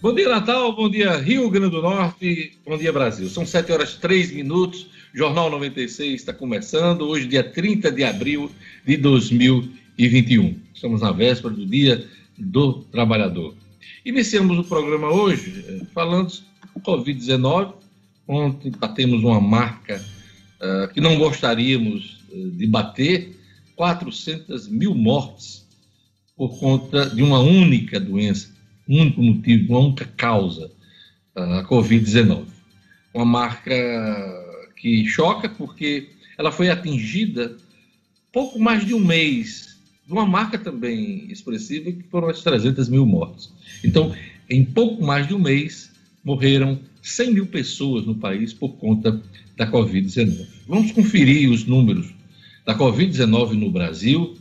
Bom dia, Natal. Bom dia, Rio Grande do Norte. Bom dia, Brasil. São 7 horas 3 minutos. Jornal 96 está começando. Hoje, dia 30 de abril de 2021. Estamos na véspera do Dia do Trabalhador. Iniciamos o programa hoje eh, falando do Covid-19. Ontem batemos uma marca uh, que não gostaríamos uh, de bater: 400 mil mortes por conta de uma única doença único motivo, uma única causa, a Covid-19. Uma marca que choca porque ela foi atingida pouco mais de um mês, de uma marca também expressiva, que foram as 300 mil mortes. Então, em pouco mais de um mês, morreram 100 mil pessoas no país por conta da Covid-19. Vamos conferir os números da Covid-19 no Brasil,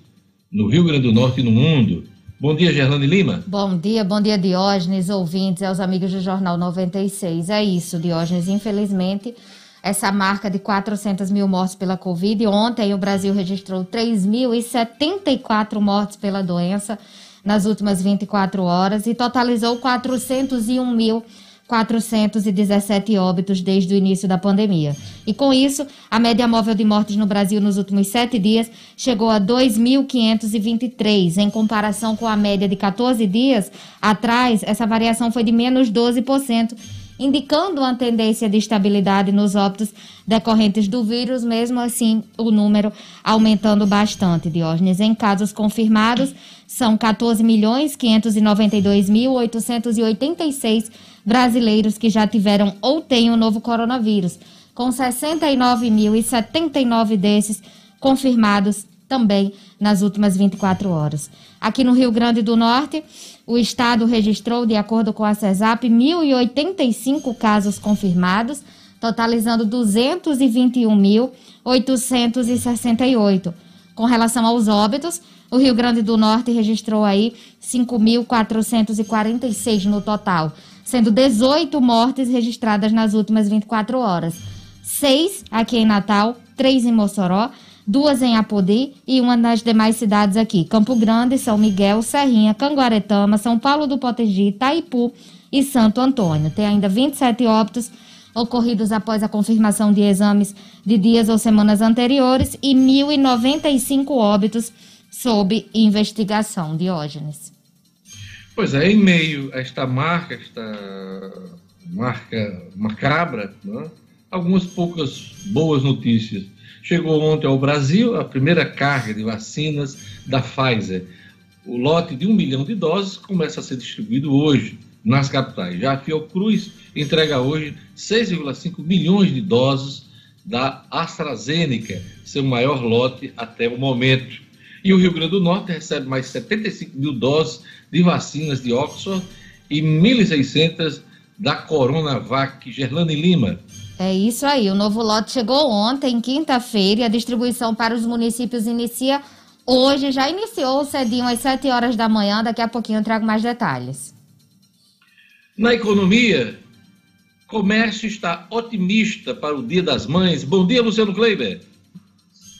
no Rio Grande do Norte e no mundo Bom dia, Gerlane Lima. Bom dia, bom dia, Diógenes, ouvintes, aos amigos do Jornal 96. É isso, Diógenes. Infelizmente, essa marca de 400 mil mortes pela Covid. Ontem o Brasil registrou 3.074 mortes pela doença nas últimas 24 horas e totalizou 401 mil 417 óbitos desde o início da pandemia. E com isso, a média móvel de mortes no Brasil nos últimos sete dias chegou a 2.523. Em comparação com a média de 14 dias atrás, essa variação foi de menos 12%, indicando uma tendência de estabilidade nos óbitos decorrentes do vírus, mesmo assim o número aumentando bastante, Diógenes. Em casos confirmados, são 14 milhões 592 mil 886 brasileiros que já tiveram ou têm o novo coronavírus, com 69.079 desses confirmados também nas últimas 24 horas. Aqui no Rio Grande do Norte, o estado registrou, de acordo com a CESAP, 1.085 casos confirmados, totalizando 221.868. Com relação aos óbitos, o Rio Grande do Norte registrou aí 5.446 no total, sendo 18 mortes registradas nas últimas 24 horas. Seis aqui em Natal, três em Mossoró, duas em Apodi e uma nas demais cidades aqui: Campo Grande, São Miguel, Serrinha, Canguaretama, São Paulo do Potegi, Itaipu e Santo Antônio. Tem ainda 27 óbitos ocorridos após a confirmação de exames de dias ou semanas anteriores e 1.095 óbitos sob investigação. Diógenes. Pois é, em meio a esta marca, esta marca macabra, né, algumas poucas boas notícias. Chegou ontem ao Brasil a primeira carga de vacinas da Pfizer. O lote de um milhão de doses começa a ser distribuído hoje nas capitais. Já a Fiocruz entrega hoje 6,5 milhões de doses da AstraZeneca, seu maior lote até o momento. E o Rio Grande do Norte recebe mais 75 mil doses de vacinas de Oxford e 1.600 da Coronavac. Gerlane Lima. É isso aí. O novo lote chegou ontem, quinta-feira, e a distribuição para os municípios inicia hoje. Já iniciou cedinho às 7 horas da manhã. Daqui a pouquinho eu trago mais detalhes. Na economia, comércio está otimista para o Dia das Mães. Bom dia, Luciano Kleiber.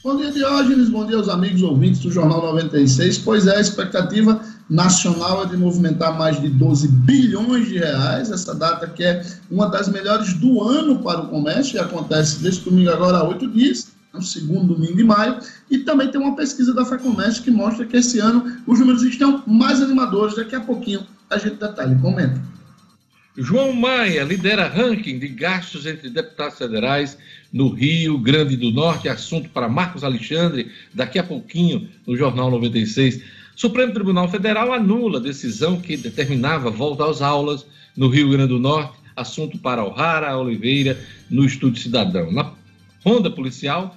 Bom dia, Diógenes. Bom dia aos amigos ouvintes do Jornal 96. Pois é, a expectativa nacional é de movimentar mais de 12 bilhões de reais. Essa data que é uma das melhores do ano para o comércio e acontece deste domingo agora há oito dias, no segundo domingo de maio. E também tem uma pesquisa da FEComércio que mostra que esse ano os números estão mais animadores. Daqui a pouquinho a gente detalha e comenta. João Maia lidera ranking de gastos entre deputados federais no Rio Grande do Norte. Assunto para Marcos Alexandre, daqui a pouquinho, no Jornal 96. Supremo Tribunal Federal anula decisão que determinava volta às aulas no Rio Grande do Norte. Assunto para O'Hara Oliveira, no Estúdio Cidadão. Na ronda policial,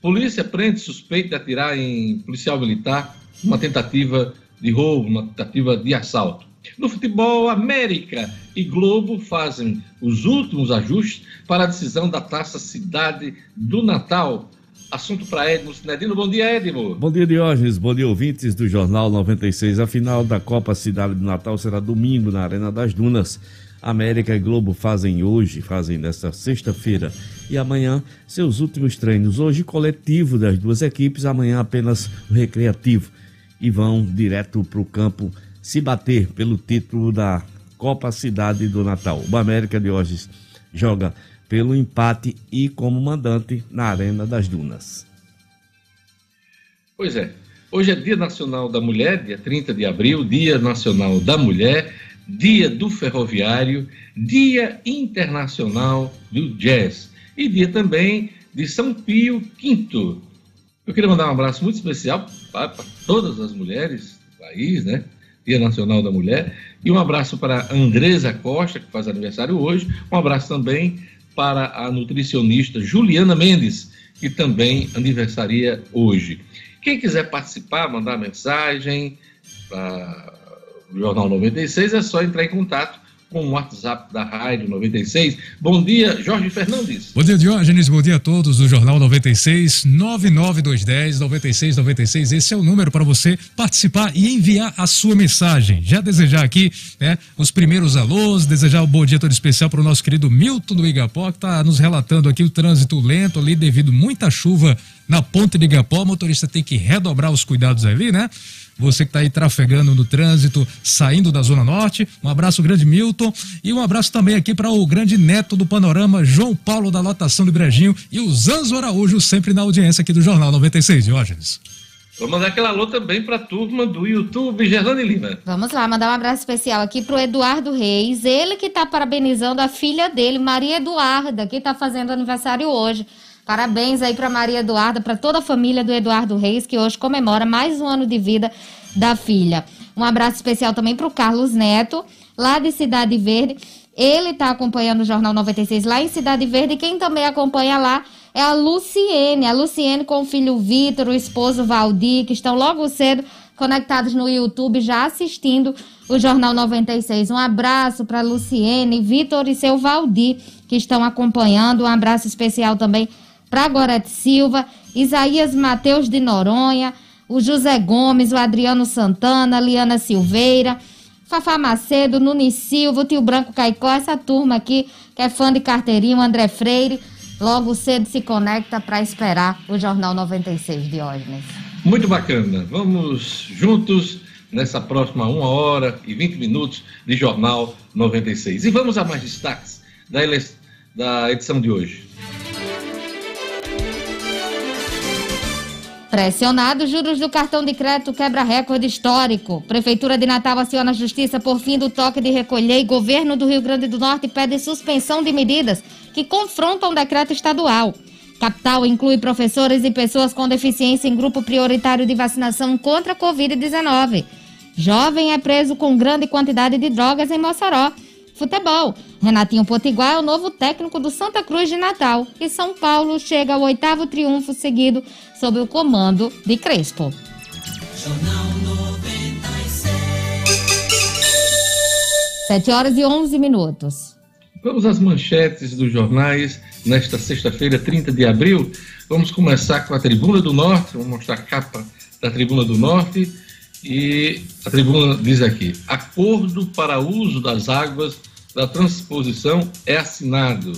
polícia prende suspeito de atirar em policial militar uma tentativa de roubo, uma tentativa de assalto. No futebol, América e Globo fazem os últimos ajustes para a decisão da Taça Cidade do Natal. Assunto para Edmo Sinedino. Bom dia, Edmo. Bom dia, Diógenes. Bom dia, ouvintes do Jornal 96. A final da Copa Cidade do Natal será domingo na Arena das Dunas. América e Globo fazem hoje, fazem nesta sexta-feira e amanhã seus últimos treinos. Hoje, coletivo das duas equipes, amanhã apenas recreativo. E vão direto para o campo se bater pelo título da Copa Cidade do Natal. O América de hoje joga pelo empate e como mandante na Arena das Dunas. Pois é. Hoje é Dia Nacional da Mulher, dia 30 de abril, Dia Nacional da Mulher, Dia do Ferroviário, Dia Internacional do Jazz e dia também de São Pio V. Eu queria mandar um abraço muito especial para, todas as mulheres do país, né? Dia Nacional da Mulher. E um abraço para Andresa Costa, que faz aniversário hoje. Um abraço também para a nutricionista Juliana Mendes, que também aniversaria hoje. Quem quiser participar, mandar mensagem para o Jornal 96, é só entrar em contato com o WhatsApp da Rádio 96. Bom dia, Jorge Fernandes. Bom dia, Diógenes. Bom dia a todos do Jornal 96, 99210 9696. Esse é o número para você participar e enviar a sua mensagem. Já desejar aqui né, os primeiros alôs, desejar um bom dia todo especial para o nosso querido Milton do Igapó, que está nos relatando aqui o trânsito lento ali devido muita chuva na ponte de Igapó. O motorista tem que redobrar os cuidados ali, né? você que está aí trafegando no trânsito, saindo da Zona Norte. Um abraço grande, Milton. E um abraço também aqui para o grande neto do Panorama, João Paulo da Lotação do Brejinho e o Zanzo Araújo, sempre na audiência aqui do Jornal 96, Diógenes. Vou mandar aquele alô também para a turma do YouTube, Gerlane Lima. Vamos lá, mandar um abraço especial aqui para o Eduardo Reis, ele que está parabenizando a filha dele, Maria Eduarda, que está fazendo aniversário hoje. Parabéns aí para Maria Eduarda, para toda a família do Eduardo Reis, que hoje comemora mais um ano de vida da filha. Um abraço especial também para o Carlos Neto, lá de Cidade Verde. Ele está acompanhando o Jornal 96 lá em Cidade Verde. Quem também acompanha lá é a Luciene. A Luciene com o filho Vitor, o esposo Valdir, que estão logo cedo conectados no YouTube, já assistindo o Jornal 96. Um abraço para Luciene, Vitor e seu Valdir, que estão acompanhando. Um abraço especial também para Gorete Silva, Isaías Mateus de Noronha, o José Gomes, o Adriano Santana, Liana Silveira, Fafá Macedo, Nunes Silva, o Tio Branco Caicó, essa turma aqui que é fã de carteirinho, André Freire, logo cedo se conecta para esperar o Jornal 96, Diógenes. Muito bacana. Vamos juntos nessa próxima uma hora e 20 minutos de Jornal 96. E vamos a mais destaques da edição de hoje. Pressionado, juros do cartão de crédito quebra recorde histórico. Prefeitura de Natal aciona a justiça por fim do toque de recolher e governo do Rio Grande do Norte pede suspensão de medidas que confrontam o decreto estadual. Capital inclui professores e pessoas com deficiência em grupo prioritário de vacinação contra a Covid-19. Jovem é preso com grande quantidade de drogas em Mossoró. Futebol. Renatinho Potiguar é o novo técnico do Santa Cruz de Natal. E São Paulo chega ao oitavo triunfo seguido sob o comando de Crespo. Jornal 96. 7 horas e 11 minutos. Vamos às manchetes dos jornais nesta sexta-feira, 30 de abril. Vamos começar com a Tribuna do Norte. Vamos mostrar a capa da Tribuna do Norte. E a tribuna diz aqui: acordo para uso das águas da transposição é assinado.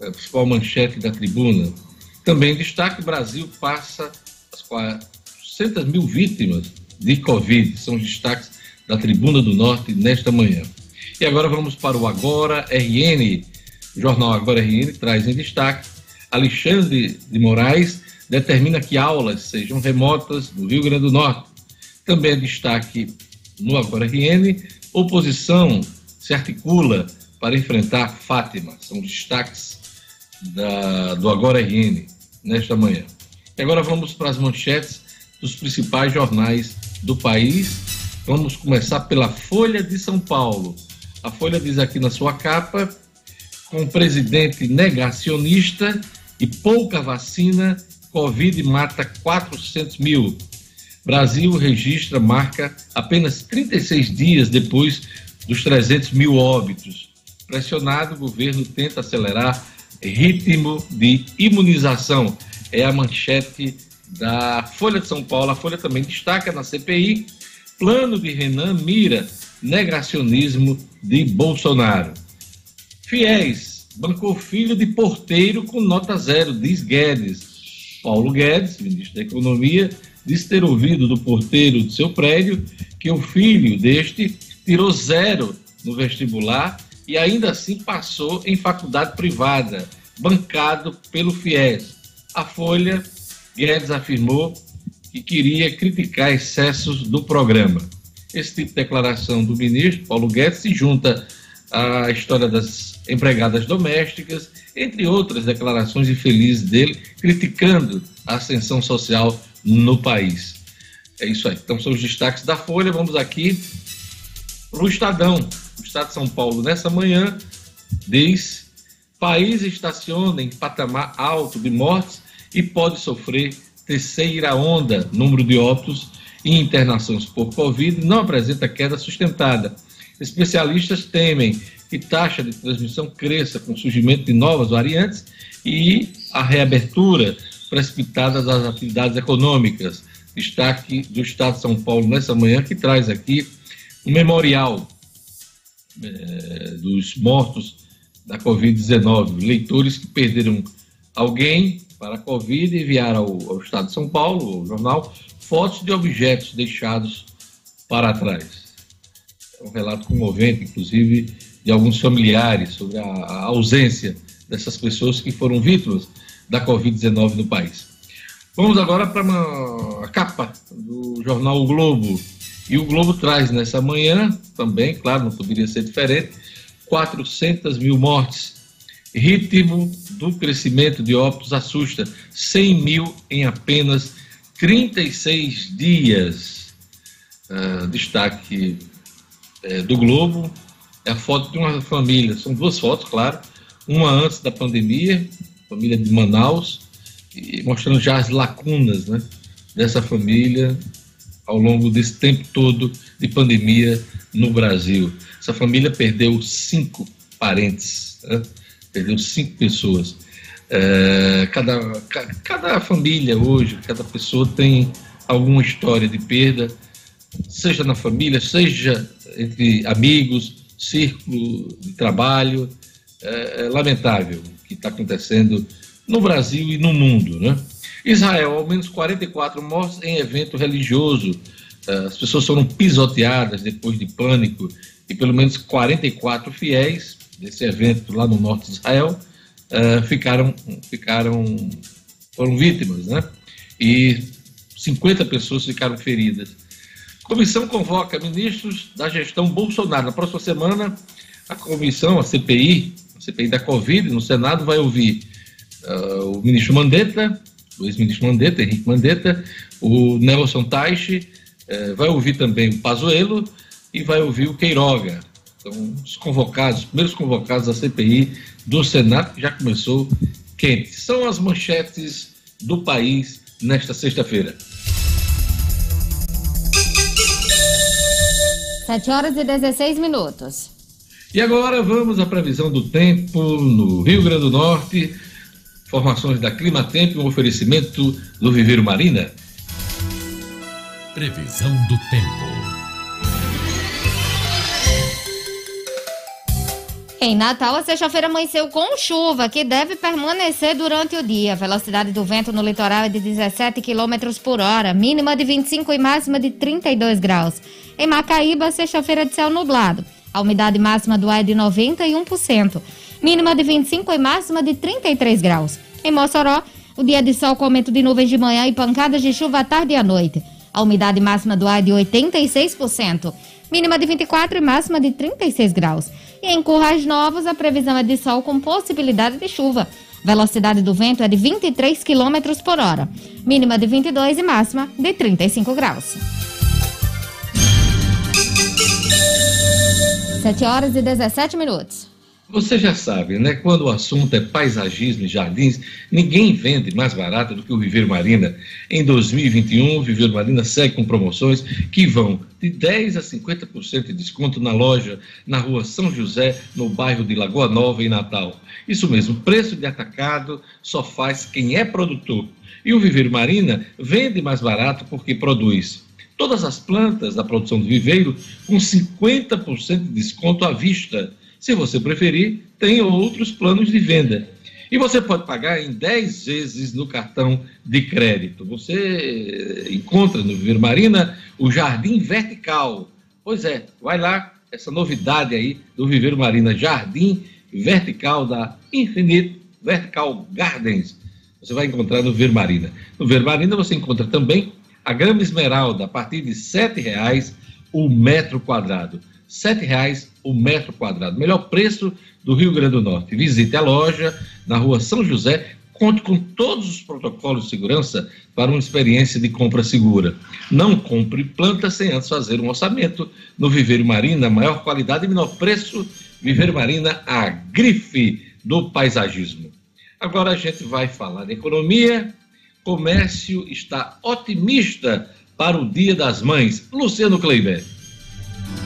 É principal manchete da tribuna. Também destaque: Brasil passa as 400 mil vítimas de Covid. São os destaques da Tribuna do Norte nesta manhã. E agora vamos para o Agora RN. O jornal Agora RN traz em destaque: Alexandre de Moraes determina que aulas sejam remotas no Rio Grande do Norte. Também é destaque no Agora RN, oposição se articula para enfrentar Fátima. São destaques da, do Agora RN nesta manhã. E agora vamos para as manchetes dos principais jornais do país. Vamos começar pela Folha de São Paulo. A Folha diz aqui na sua capa: com o presidente negacionista e pouca vacina, Covid mata 400 mil. Brasil registra marca apenas 36 dias depois dos 300 mil óbitos. Pressionado, o governo tenta acelerar ritmo de imunização. É a manchete da Folha de São Paulo. A Folha também destaca na CPI: plano de Renan mira negacionismo de Bolsonaro. Fiéis bancou filho de porteiro com nota zero, diz Guedes. Paulo Guedes, ministro da Economia, disse ter ouvido do porteiro do seu prédio que o filho deste tirou zero no vestibular e ainda assim passou em faculdade privada, bancado pelo FIES. A Folha, Guedes afirmou que queria criticar excessos do programa. Esse tipo de declaração do ministro Paulo Guedes se junta à história das empregadas domésticas, entre outras declarações infelizes dele, criticando a ascensão social no país. É isso aí. Então, são os destaques da Folha. Vamos aqui para o Estadão. O Estado de São Paulo, nessa manhã, diz: país estaciona em patamar alto de mortes e pode sofrer terceira onda. Número de óbitos e internações por Covid não apresenta queda sustentada. Especialistas temem que taxa de transmissão cresça com o surgimento de novas variantes e a reabertura precipitada das atividades econômicas. Destaque do Estado de São Paulo nessa manhã, que traz aqui um memorial é, dos mortos da Covid-19. Leitores que perderam alguém para a Covid enviaram ao, ao Estado de São Paulo, o jornal, fotos de objetos deixados para trás. É um relato comovente, inclusive, de alguns familiares sobre a, a ausência dessas pessoas que foram vítimas da Covid-19 no país. Vamos agora para a capa do jornal o Globo. E o Globo traz nessa manhã, também, claro, não poderia ser diferente, 400 mil mortes. Ritmo do crescimento de óbitos assusta, 100 mil em apenas 36 dias. Uh, destaque uh, do Globo é a foto de uma família, são duas fotos, claro, uma antes da pandemia, família de Manaus, e mostrando já as lacunas né, dessa família ao longo desse tempo todo de pandemia no Brasil. Essa família perdeu cinco parentes, né? perdeu cinco pessoas. É, cada, cada família hoje, cada pessoa tem alguma história de perda, seja na família, seja entre amigos, círculo de trabalho. É, é lamentável o que está acontecendo no Brasil e no mundo. Né? Israel, ao menos 44 mortos em evento religioso. Uh, as pessoas foram pisoteadas depois de pânico e pelo menos 44 fiéis desse evento lá no norte de Israel uh, ficaram, ficaram, foram vítimas, né? E 50 pessoas ficaram feridas. Comissão convoca ministros da gestão Bolsonaro. Na próxima semana, a comissão, a CPI, a CPI da Covid, no Senado, vai ouvir uh, o ministro Mandetta, o ex-ministro Mandetta, Henrique Mandetta, o Nelson Taixe, uh, vai ouvir também o Pazuello e vai ouvir o Queiroga. Então, os convocados, os primeiros convocados da CPI do Senado, que já começou quente. São as manchetes do país nesta sexta-feira. 7 horas e 16 minutos. E agora vamos à previsão do tempo no Rio Grande do Norte. Informações da Clima Tempo, um oferecimento do Viveiro Marina. Previsão do tempo. Em Natal, a sexta-feira amanheceu com chuva, que deve permanecer durante o dia. A velocidade do vento no litoral é de 17 km por hora, mínima de 25 e máxima de 32 graus. Em Macaíba, sexta-feira de céu nublado. A umidade máxima do ar é de 91% mínima de 25 e máxima de 33 graus. Em Mossoró, o dia de sol com aumento de nuvens de manhã e pancadas de chuva à tarde e à noite. A umidade máxima do ar é de 86%, mínima de 24 e máxima de 36 graus. E em Currais Novos, a previsão é de sol com possibilidade de chuva. Velocidade do vento é de 23 km por hora, mínima de 22 e máxima de 35 graus. 7 horas e 17 minutos. Você já sabe, né? Quando o assunto é paisagismo e jardins, ninguém vende mais barato do que o Viveiro Marina. Em 2021, o Viveiro Marina segue com promoções que vão de 10% a 50% de desconto na loja, na rua São José, no bairro de Lagoa Nova, em Natal. Isso mesmo, preço de atacado só faz quem é produtor. E o Viveiro Marina vende mais barato porque produz todas as plantas da produção do viveiro com 50% de desconto à vista se você preferir, tem outros planos de venda. E você pode pagar em 10 vezes no cartão de crédito. Você encontra no Viver Marina o Jardim Vertical. Pois é, vai lá, essa novidade aí do Viveiro Marina Jardim Vertical da Infinite Vertical Gardens. Você vai encontrar no Viveiro Marina. No Viveiro Marina você encontra também a grama esmeralda a partir de R$ 7,00 o metro quadrado. R$ 7,00 o metro quadrado. Melhor preço do Rio Grande do Norte. Visite a loja na rua São José, Conte com todos os protocolos de segurança para uma experiência de compra segura. Não compre planta sem antes fazer um orçamento no Viveiro Marina, maior qualidade e menor preço. Viveiro Marina, a grife do paisagismo. Agora a gente vai falar de economia. Comércio está otimista para o Dia das Mães. Luciano Kleiber.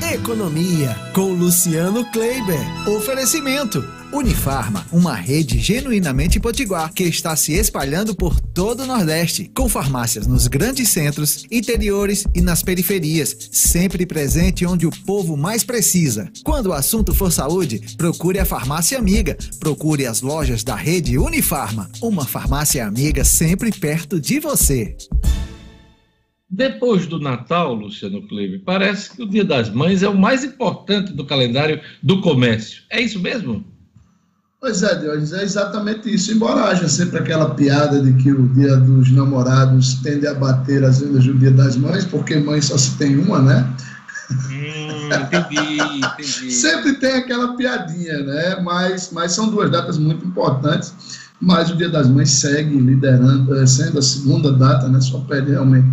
Economia com Luciano Kleiber. Oferecimento. Unifarma, uma rede genuinamente potiguar que está se espalhando por todo o Nordeste, com farmácias nos grandes centros, interiores e nas periferias, sempre presente onde o povo mais precisa. Quando o assunto for saúde, procure a farmácia amiga. Procure as lojas da rede Unifarma, uma farmácia amiga sempre perto de você. Depois do Natal, Luciano Kleber, parece que o Dia das Mães é o mais importante do calendário do comércio. É isso mesmo? Pois é, Diogo, é exatamente isso. Embora haja sempre aquela piada de que o Dia dos Namorados tende a bater as vendas do Dia das Mães, porque mãe só se tem uma, né? Hum, entendi, entendi. sempre tem aquela piadinha, né? Mas, mas são duas datas muito importantes. Mas o Dia das Mães segue liderando, eh, sendo a segunda data, né? Só perde realmente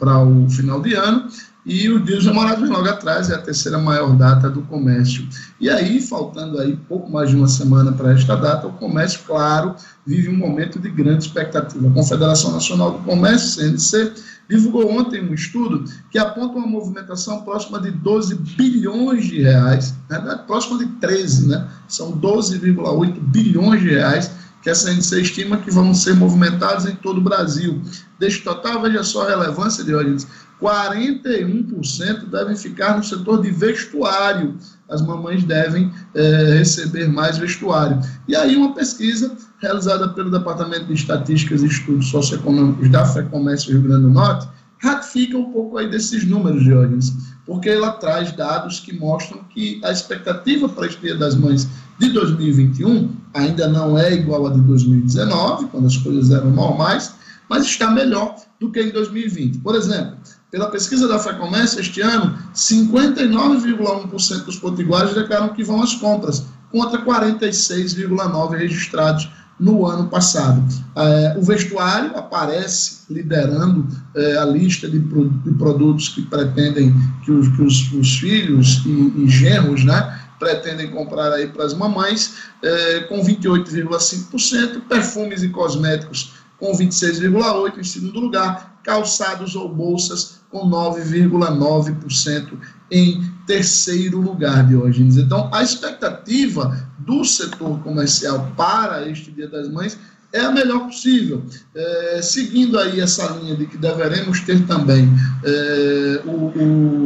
para o final de ano. E o Dia dos Namorados vem logo atrás, é a terceira maior data do comércio. E aí, faltando aí pouco mais de uma semana para esta data, o comércio, claro, vive um momento de grande expectativa. A Confederação Nacional do Comércio, CNC, divulgou ontem um estudo que aponta uma movimentação próxima de 12 bilhões de reais, né? próxima de 13, né? São 12,8 bilhões de reais que a CNC estima que vão ser movimentados em todo o Brasil. Deste total, veja só a relevância, Diogenes, 41% devem ficar no setor de vestuário. As mamães devem é, receber mais vestuário. E aí, uma pesquisa realizada pelo Departamento de Estatísticas e Estudos Socioeconômicos da FEComércio Rio Grande do Norte ratifica um pouco aí desses números, Diogenes, porque ela traz dados que mostram que a expectativa para este Dia das Mães de 2021 ainda não é igual a de 2019, quando as coisas eram normais, mas está melhor do que em 2020. Por exemplo, pela pesquisa da FEComércio, este ano, 59,1% dos potiguares declaram que vão às compras, contra 46,9% registrados no ano passado. É, o vestuário aparece liderando é, a lista de, de, produtos que pretendem que os, que os, os filhos e, e genros né, pretendem comprar aí para as mamães, é, com 28,5%, perfumes e cosméticos com 26,8% em segundo lugar, calçados ou bolsas com 9,9% em terceiro lugar, Diógenes. Então, a expectativa do setor comercial para este Dia das Mães é a melhor possível. É, seguindo aí essa linha de que deveremos ter também é,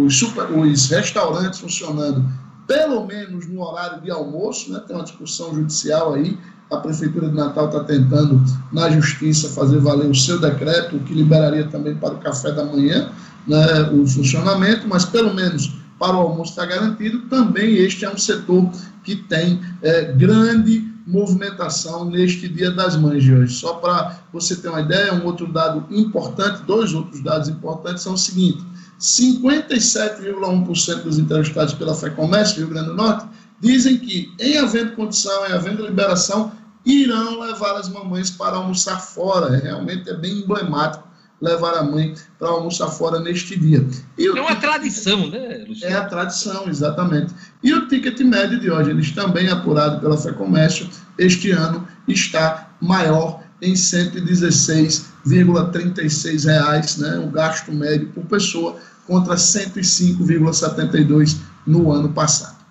os, super, os restaurantes funcionando pelo menos no horário de almoço, né? tem uma discussão judicial aí, a Prefeitura de Natal está tentando, na Justiça, fazer valer o seu decreto, que liberaria também para o café da manhã né, o funcionamento, mas pelo menos para o almoço está garantido. Também este é um setor que tem é, grande movimentação neste Dia das Mães de hoje. Só para você ter uma ideia, um outro dado importante, dois outros dados importantes são o seguinte: 57,1% dos entrevistados pela FEComércio Rio Grande do Norte dizem que, em havendo condição, em havendo liberação, irão levar as mamães para almoçar fora. É, realmente é bem emblemático levar a mãe para almoçar fora neste dia. E é uma tradição, né, Luciano? É a tradição, exatamente. E o ticket médio de hoje, eles também apurado pela FEComércio, este ano está maior em 116,36 reais, né, o gasto médio por pessoa, contra 105,72 no ano passado.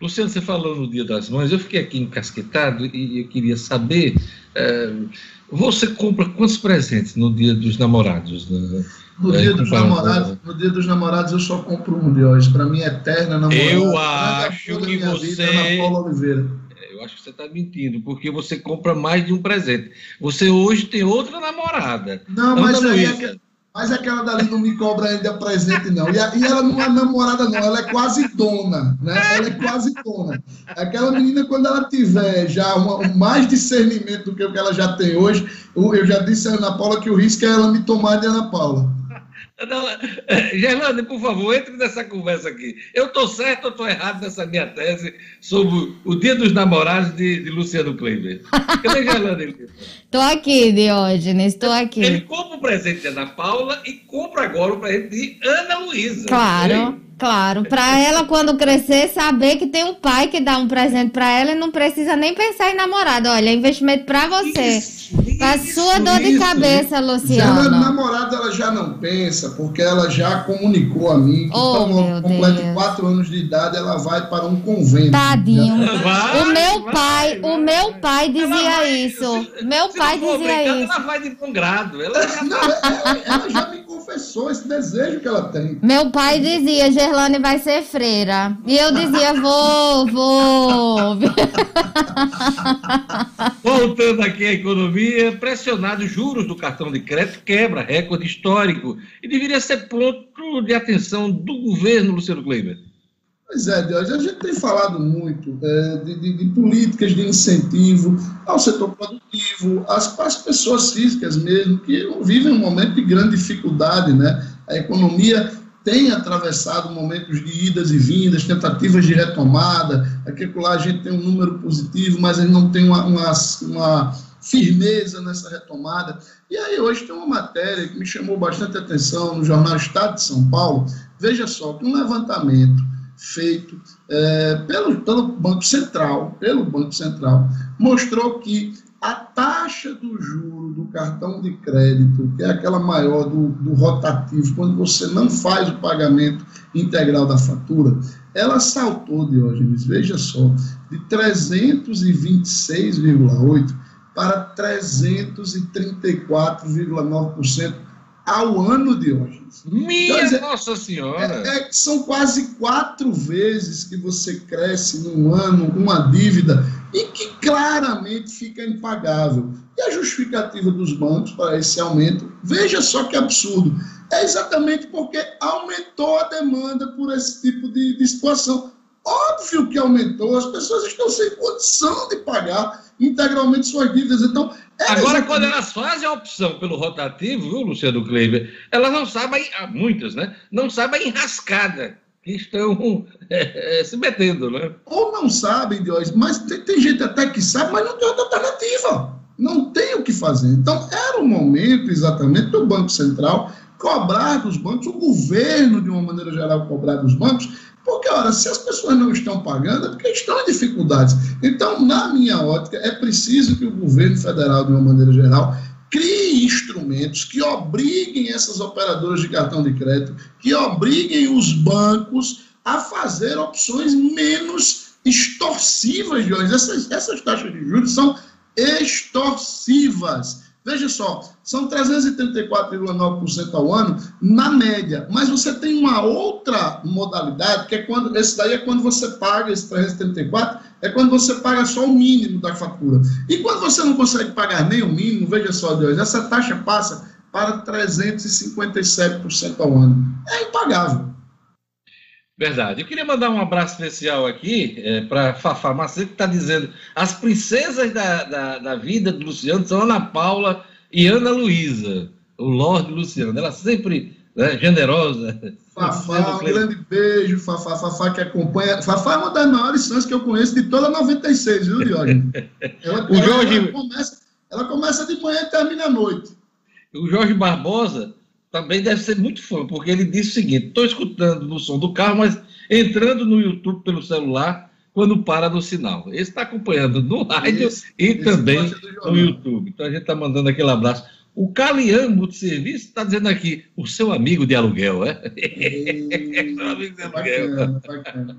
Luciano, você falou no Dia das Mães, eu fiquei aqui encasquetado e eu queria saber, é, você compra quantos presentes no Dia dos Namorados? Né? No, dia dos namorados, no dia dos namorados eu só compro um de hoje, para mim é eterna namorada. Eu acho que você... É, eu acho que você está mentindo, porque você compra mais de um presente. Você hoje tem outra namorada. Não, mas aí é, Mas aquela dali não me cobra ainda presente, não. E, e, ela não é namorada, não. Ela é quase dona, né? Ela é quase dona. Aquela menina, quando ela tiver já uma, mais discernimento do que o que ela já tem hoje, eu, eu já disse a Ana Paula que o risco é ela me tomar de Ana Paula. Não, Gerlane, por favor, entre nessa conversa aqui. Eu estou certo ou estou errado nessa minha tese sobre o Dia dos Namorados de, de Luciano Kleiber? Cadê Gerlane? Estou aqui, Diógenes, estou aqui. Ele compra o presente de Ana Paula e compra agora o presente de Ana Luísa. Claro. Claro, para ela quando crescer saber que tem um pai que dá um presente para ela e não precisa nem pensar em namorado. Olha, é investimento para você. Para sua dor de cabeça, Luciano. Já namorado ela já não pensa, porque ela já comunicou a mim que oh, quando completa quatro anos de idade ela vai para um convento. Tadinho. Vai, o meu vai, pai, vai, o meu pai dizia vai, isso. Se, meu se pai dizia isso. Ela vai de bom grado. Ela já, não, ela, ela já me confessou esse desejo que ela tem. Meu pai dizia, Gerlane vai ser freira. E eu dizia, vou, vou. Voltando aqui à economia, pressionado juros do cartão de crédito quebra recorde histórico e deveria ser ponto de atenção do governo, Luciano Kleiber. Pois é, Deus, a gente tem falado muito é, de, de, de, políticas de incentivo ao setor produtivo, às, às pessoas físicas mesmo, que vivem um momento de grande dificuldade, né? A economia tem atravessado momentos de idas e vindas, tentativas de retomada, aqui lá a gente tem um número positivo, mas gente não tem uma, uma, uma firmeza nessa retomada. E aí hoje tem uma matéria que me chamou bastante atenção no jornal Estado de São Paulo, veja só, um levantamento feito é, pelo, pelo Banco Central, pelo Banco Central, mostrou que a taxa do juro do cartão de crédito, que é aquela maior do, do rotativo, quando você não faz o pagamento integral da fatura, ela saltou, Diógenes, veja só, de 326,8% para 334,9% ao ano de hoje. Minha então, Nossa Senhora! É, é, são quase quatro vezes que você cresce num ano uma dívida e que claramente fica impagável. E a justificativa dos bancos para esse aumento, veja só que absurdo, é exatamente porque aumentou a demanda por esse tipo de, de situação. Óbvio que aumentou, as pessoas estão sem condição de pagar integralmente suas dívidas. Então, Agora, quando elas fazem a opção pelo rotativo, viu, Luciano Kleiber, elas não sabem, muitas, né? Não sabem a enrascada que estão é, é, se metendo, né? Ou não sabem, Deus, mas tem, tem, gente até que sabe, mas não tem outra alternativa. Não tem o que fazer. Então, era o momento exatamente do Banco Central cobrar dos bancos, o governo, de uma maneira geral, cobrar dos bancos, porque, ora, se as pessoas não estão pagando, é porque estão em dificuldades. Então, na minha ótica, é preciso que o governo federal, de uma maneira geral, crie instrumentos que obriguem essas operadoras de cartão de crédito, que obriguem os bancos a fazer opções menos extorsivas, Jorge. Essas, essas taxas de juros são extorsivas. Veja só, são 334,9% ao ano na média, mas você tem uma outra modalidade, que é quando, esse daí é quando você paga esse 334, é quando você paga só o mínimo da fatura. E quando você não consegue pagar nem o mínimo, veja só, Deus, essa taxa passa para 357% ao ano. É impagável. Verdade. Eu queria mandar um abraço especial aqui é, para Fafá Macedo, que está dizendo as princesas da, da, da, vida do Luciano são Ana Paula e Ana Luísa, o Lorde Luciano. Ela sempre né, generosa. Fafá, um grande beijo, Fafá, Fafá que acompanha. Fafá é uma das maiores fãs que eu conheço de toda 96, viu, Diógenes? Ela, o Jorge... ela, começa, ela começa de manhã e termina à noite. O Jorge Barbosa também deve ser muito fã, porque ele disse o seguinte: estou escutando no som do carro, mas entrando no YouTube pelo celular quando para no sinal. Ele está acompanhando no rádio esse, e esse também no YouTube. Então a gente está mandando aquele abraço. O Calian Multiserviço está dizendo aqui, o seu amigo de aluguel, é? seu amigo de aluguel. Bacana, bacana.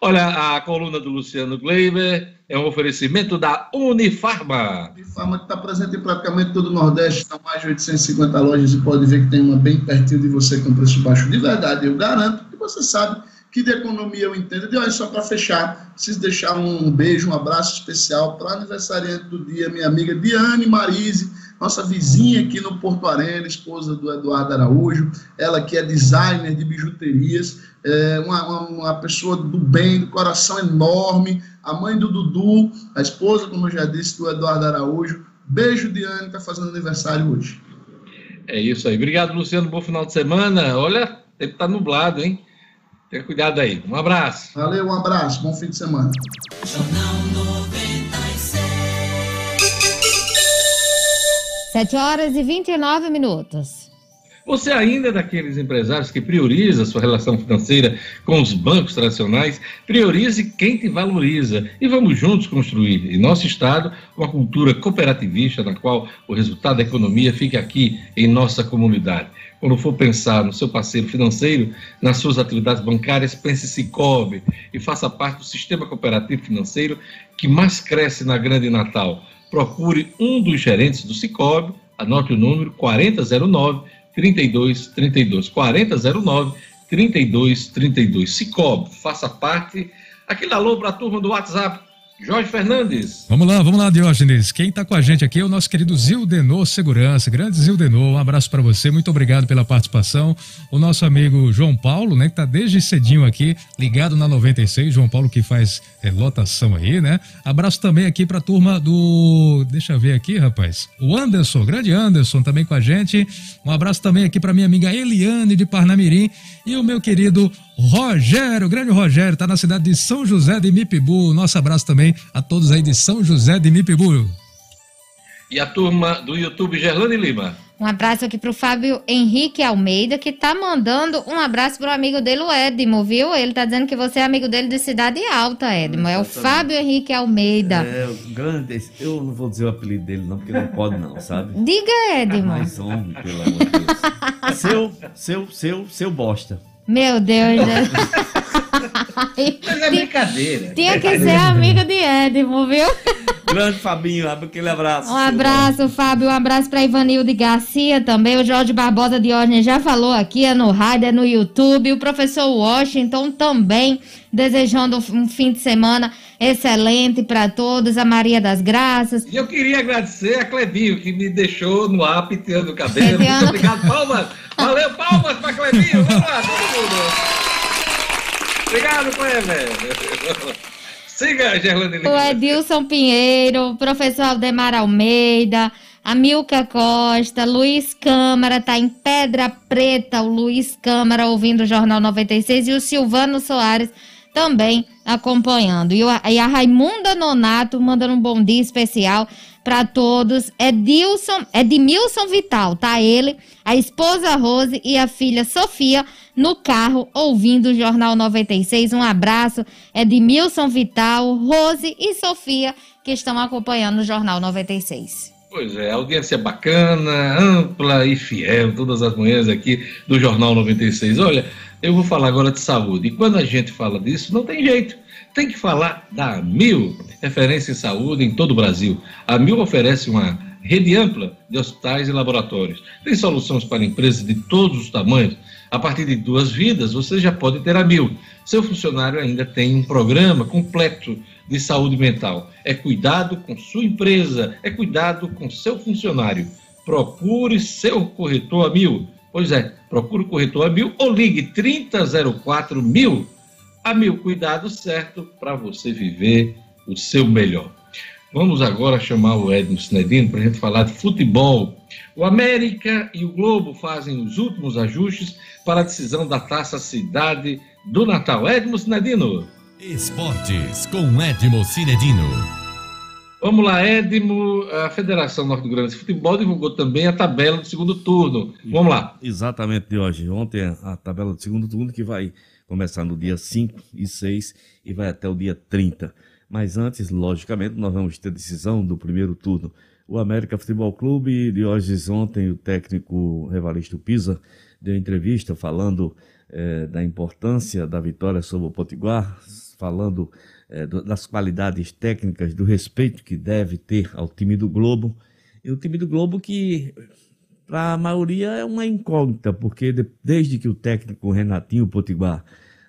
Olha, a coluna do Luciano Gleiber é um oferecimento da Unifarma. Unifarma que está presente em praticamente todo o Nordeste, são mais de 850 lojas e pode ver que tem uma bem pertinho de você com preço baixo de verdade. Eu garanto que você sabe que de economia eu entendo. E olha, só para fechar, preciso deixar um beijo, um abraço especial para aniversariante do dia, minha amiga Diane Marise, nossa vizinha aqui no Porto Arena, esposa do Eduardo Araújo, ela que é designer de bijuterias, é uma, uma, uma pessoa do bem, do coração enorme, a mãe do Dudu, a esposa, como eu já disse, do Eduardo Araújo. Beijo, Diane, está fazendo aniversário hoje. É isso aí. Obrigado, Luciano. Bom final de semana. Olha, o tempo está nublado, hein? Tenha cuidado aí. Um abraço. Valeu, um abraço. Bom fim de semana. Jornal 96. 7 horas e 29 minutos. Você ainda é daqueles empresários que prioriza sua relação financeira com os bancos tradicionais? Priorize quem te valoriza e vamos juntos construir em nosso estado uma cultura cooperativista na qual o resultado da economia fique aqui em nossa comunidade. Quando for pensar no seu parceiro financeiro, nas suas atividades bancárias, pense Cicobi e faça parte do sistema cooperativo financeiro que mais cresce na Grande Natal. Procure um dos gerentes do Cicobi, anote o número 4009 32 32 4009 32 32. Cicobi, faça parte. Aquele alô para a turma do WhatsApp Jorge Fernandes. Vamos lá, vamos lá, Diógenes. Quem está com a gente aqui é o nosso querido Zildenor Segurança. Grande Zildenor, um abraço para você, muito obrigado pela participação. O nosso amigo João Paulo, né, que está desde cedinho aqui, ligado na 96. João Paulo que faz é, lotação aí, né? Abraço também aqui para a turma do. Deixa eu ver aqui, rapaz. O Anderson, grande Anderson também com a gente. Um abraço também aqui para minha amiga Eliane de Parnamirim e o meu querido Rogério, o grande Rogério, está na cidade de São José de Mipibu. Nosso abraço também a todos aí de São José de Mipibu. E a turma do YouTube Gerlane Lima. Um abraço aqui para o Fábio Henrique Almeida, que está mandando um abraço para o amigo dele, o Edmo, viu? Ele está dizendo que você é amigo dele de Cidade Alta, Edmo. É o Fábio Henrique Almeida. É, grande. Eu não vou dizer o apelido dele, não, porque não pode, não, sabe? Diga, Edmo. Mas homem, pelo amor de Deus. Seu, seu, seu, seu bosta. Meu Deus, né? Mas é brincadeira. Tinha que ser amigo de Edmo, viu? Grande Fabinho, aquele abraço. Um abraço, Fábio. Um abraço para Ivanilde Garcia também. O Jorge Barbosa de Ordem já falou aqui, é no rádio, é no YouTube. O professor Washington também desejando um fim de semana excelente para todos. A Maria das Graças. E eu queria agradecer a Clebinho, que me deixou no ar piteando o cabelo. Muito obrigado, palmas. Valeu, palmas para Clebinho. Vamos lá, todo mundo. Obrigado, Cleber. Siga, Gerlane O Edilson Pinheiro, professor Aldemar Almeida, a Milka Costa, Luiz Câmara, tá em Pedra Preta, o Luiz Câmara ouvindo o Jornal 96 e o Silvano Soares também acompanhando. E, a Raimunda Nonato mandando um bom dia especial para todos. É Dilson, é de Milson Vital, tá? Ele, a esposa Rose e a filha Sofia no carro ouvindo o Jornal 96. Um abraço. É de Milson Vital, Rose e Sofia que estão acompanhando o Jornal 96. Pois é, audiência bacana, ampla e fiel, todas as manhãs aqui do Jornal 96. Olha, eu vou falar agora de saúde. E quando a gente fala disso, não tem jeito tem que falar da Mil, referência em saúde em todo o Brasil. A Mil oferece uma rede ampla de hospitais e laboratórios. Tem soluções para empresas de todos os tamanhos. A partir de duas vidas, você já pode ter a Mil. Seu funcionário ainda tem um programa completo de saúde mental. É cuidado com sua empresa, é cuidado com seu funcionário. Procure seu corretor a Mil. Pois é, procure o corretor a Mil ou ligue 3004 mil a mil cuidado certo para você viver o seu melhor. Vamos agora chamar o Edmo Sinedino para a gente falar de futebol. O América e o Globo fazem os últimos ajustes para a decisão da Taça Cidade do Natal. Edmo Sinedino. Esportes com Edmo Sinedino. Vamos lá, Edmo. A Federação Norte do Grande de Futebol divulgou também a tabela do segundo turno. Vamos lá. Exatamente, de hoje. Ontem a tabela do segundo turno que vai começar no dia 5 e 6 e vai até o dia 30. Mas antes, logicamente, nós vamos ter decisão do primeiro turno. O América Futebol Clube, de hoje ontem, o técnico Revalisto Pisa deu entrevista falando eh, da importância da vitória sobre o Potiguar, falando eh, das qualidades técnicas, do respeito que deve ter ao time do Globo. E o time do Globo que para a maioria é uma incógnita, porque de, desde que o técnico Renatinho Potiguar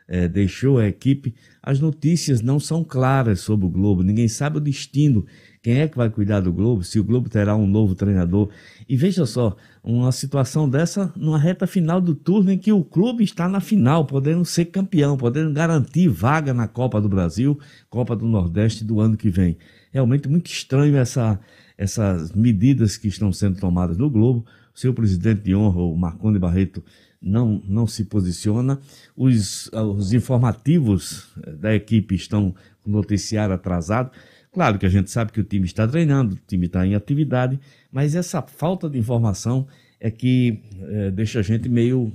é, deixou a equipe, as notícias não são claras sobre o Globo. Ninguém sabe o destino. Quem é que vai cuidar do Globo? Se o Globo terá um novo treinador. E veja só, uma situação dessa numa reta final do turno em que o clube está na final, podendo ser campeão, podendo garantir vaga na Copa do Brasil, Copa do Nordeste do ano que vem. Realmente muito estranho essa, essas medidas que estão sendo tomadas no Globo. Seu presidente de honra, o Marconi Barreto, não, não se posiciona. Os, os informativos eh, da equipe estão com noticiário atrasado. Claro que a gente sabe que o time está treinando, o time está em atividade, mas essa falta de informação é que é, deixa a gente meio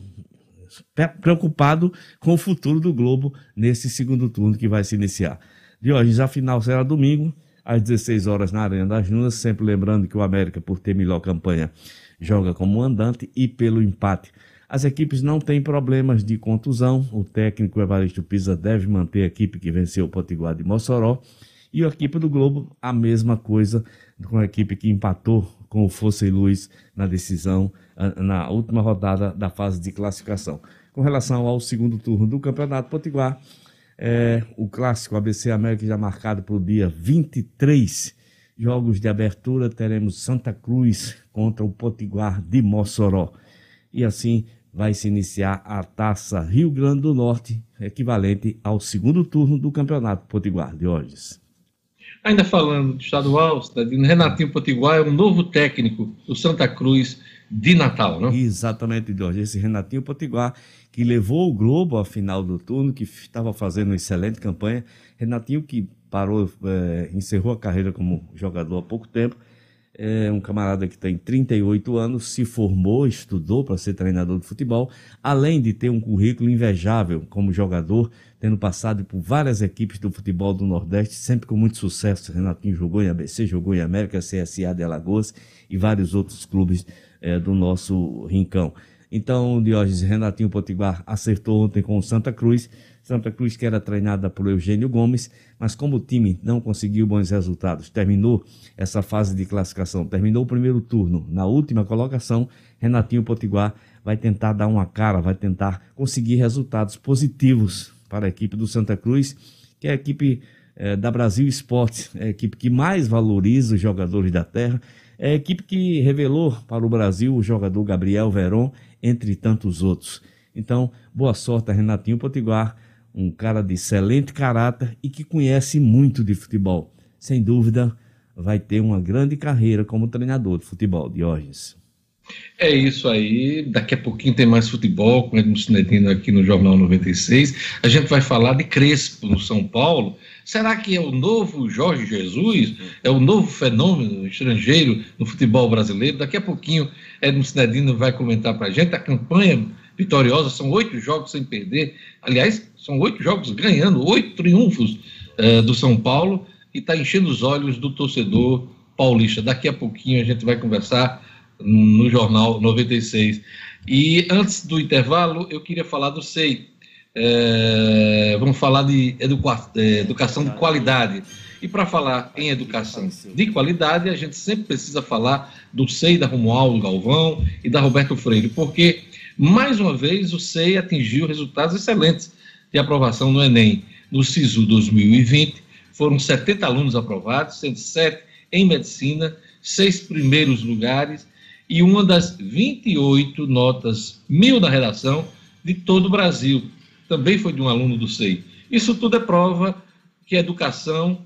preocupado com o futuro do Globo nesse segundo turno que vai se iniciar. De hoje, a final será domingo, às 16 horas na Arena das Dunas, sempre lembrando que o América, por ter melhor campanha, joga como andante e pelo empate as equipes não têm problemas de contusão. O técnico Evaristo Pisa deve manter a equipe que venceu o Potiguar de Mossoró. E a equipe do Globo, a mesma coisa com a equipe que empatou com o Fosse Luiz na decisão, ah, na última rodada da fase de classificação. Com relação ao segundo turno do Campeonato Potiguar, é, o clássico ABC América já marcado para o dia 23. Jogos de abertura teremos Santa Cruz contra o Potiguar de Mossoró e assim vai se iniciar a Taça Rio Grande do Norte, equivalente ao segundo turno do Campeonato Potiguar de hoje. Ainda falando do estadual, Renatinho Potiguar é um novo técnico do Santa Cruz de Natal, não? Exatamente, Jorge. Esse Renatinho Potiguar, que levou o Globo à final do turno, que estava fazendo uma excelente campanha. Renatinho que parou, é, encerrou a carreira como jogador há pouco tempo, é um camarada que tem 38 anos, se formou, estudou para ser treinador de futebol, além de ter um currículo invejável como jogador, tendo passado por várias equipes do futebol do Nordeste, sempre com muito sucesso. Renatinho jogou em ABC, jogou em América, CSA de Alagoas e vários outros clubes é, do nosso rincão. Então, Diógenes Renatinho Potiguar acertou ontem com o Santa Cruz Santa Cruz que era treinada por Eugênio Gomes, mas como o time não conseguiu bons resultados, terminou essa fase de classificação, terminou o primeiro turno na última colocação, Renatinho Potiguar vai tentar dar uma cara, vai tentar conseguir resultados positivos para a equipe do Santa Cruz, que é a equipe é, da Brasil Esportes, é a equipe que mais valoriza os jogadores da terra, é a equipe que revelou para o Brasil o jogador Gabriel Veron, entre tantos outros. Então, boa sorte a Renatinho Potiguar um cara de excelente caráter e que conhece muito de futebol. Sem dúvida, vai ter uma grande carreira como treinador de futebol, Diógenes. É isso aí. Daqui a pouquinho tem mais futebol com Edmo Cinedino aqui no Jornal 96. A gente vai falar de Crespo no São Paulo. Será que é o novo Jorge Jesus? É o novo fenômeno estrangeiro no futebol brasileiro? Daqui a pouquinho Edmo Cinedino vai comentar para a gente a campanha vitoriosa. São oito jogos sem perder. Aliás, são oito jogos ganhando, oito triunfos uh, do São Paulo e está enchendo os olhos do torcedor paulista. Daqui a pouquinho a gente vai conversar no Jornal 96. E antes do intervalo, eu queria falar do SEI. É, vamos falar de educa é, educação de qualidade. E para falar em educação de qualidade, a gente sempre precisa falar do SEI da Romualdo Galvão e da Roberto Freire, porque, mais uma vez, o SEI atingiu resultados excelentes de aprovação no Enem. No SISU 2020, foram 70 alunos aprovados, 107 em medicina, seis primeiros lugares e uma das 28 notas mil da redação de todo o Brasil. Também foi de um aluno do SEI. Isso tudo é prova que a educação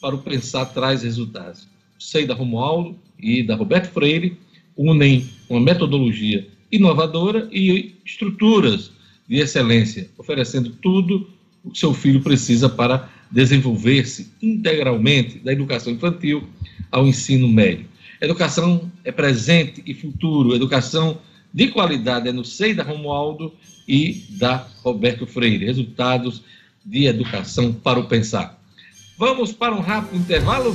para o pensar traz resultados. O SEI da Romualdo e da Roberto Freire unem uma metodologia inovadora e estruturas de excelência, oferecendo tudo o que seu filho precisa para desenvolver-se integralmente da educação infantil ao ensino médio. Educação é presente e futuro, educação de qualidade é no seio da Romualdo e da Roberto Freire. Resultados de educação para o pensar. Vamos para um rápido intervalo?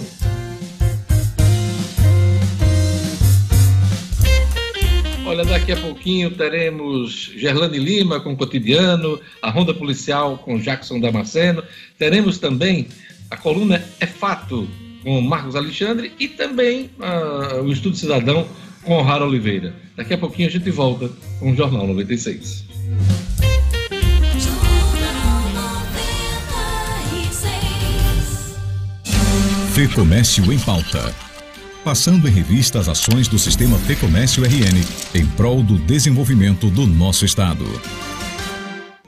Olha, daqui a pouquinho teremos Gerlane Lima com o Cotidiano, a Ronda Policial com Jackson Damasceno. Teremos também a coluna É Fato com Marcos Alexandre e também uh, o Estudo Cidadão com Rara Oliveira. Daqui a pouquinho a gente volta com o Jornal 96. Fê Comércio em Pauta Passando em revista as ações do Sistema Fê Comércio RN em prol do desenvolvimento do nosso Estado.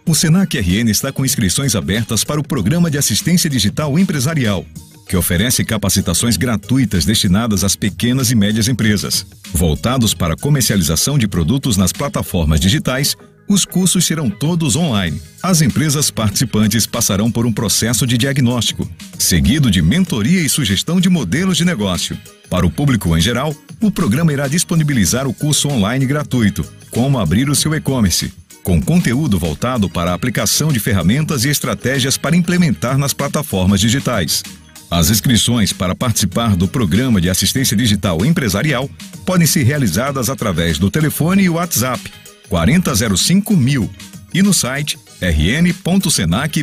O Senac RN está com inscrições abertas para o Programa de Assistência Digital Empresarial, que oferece capacitações gratuitas destinadas às pequenas e médias empresas. Voltados para a comercialização de produtos nas plataformas digitais, os cursos serão todos online. As empresas participantes passarão por um processo de diagnóstico, seguido de mentoria e sugestão de modelos de negócio. Para o público em geral, o programa irá disponibilizar o curso online gratuito, Como Abrir o Seu E-Commerce, com conteúdo voltado para a aplicação de ferramentas e estratégias para implementar nas plataformas digitais. As inscrições para participar do Programa de Assistência Digital Empresarial podem ser realizadas através do telefone e WhatsApp 4005 mil e no site rn.senac.br.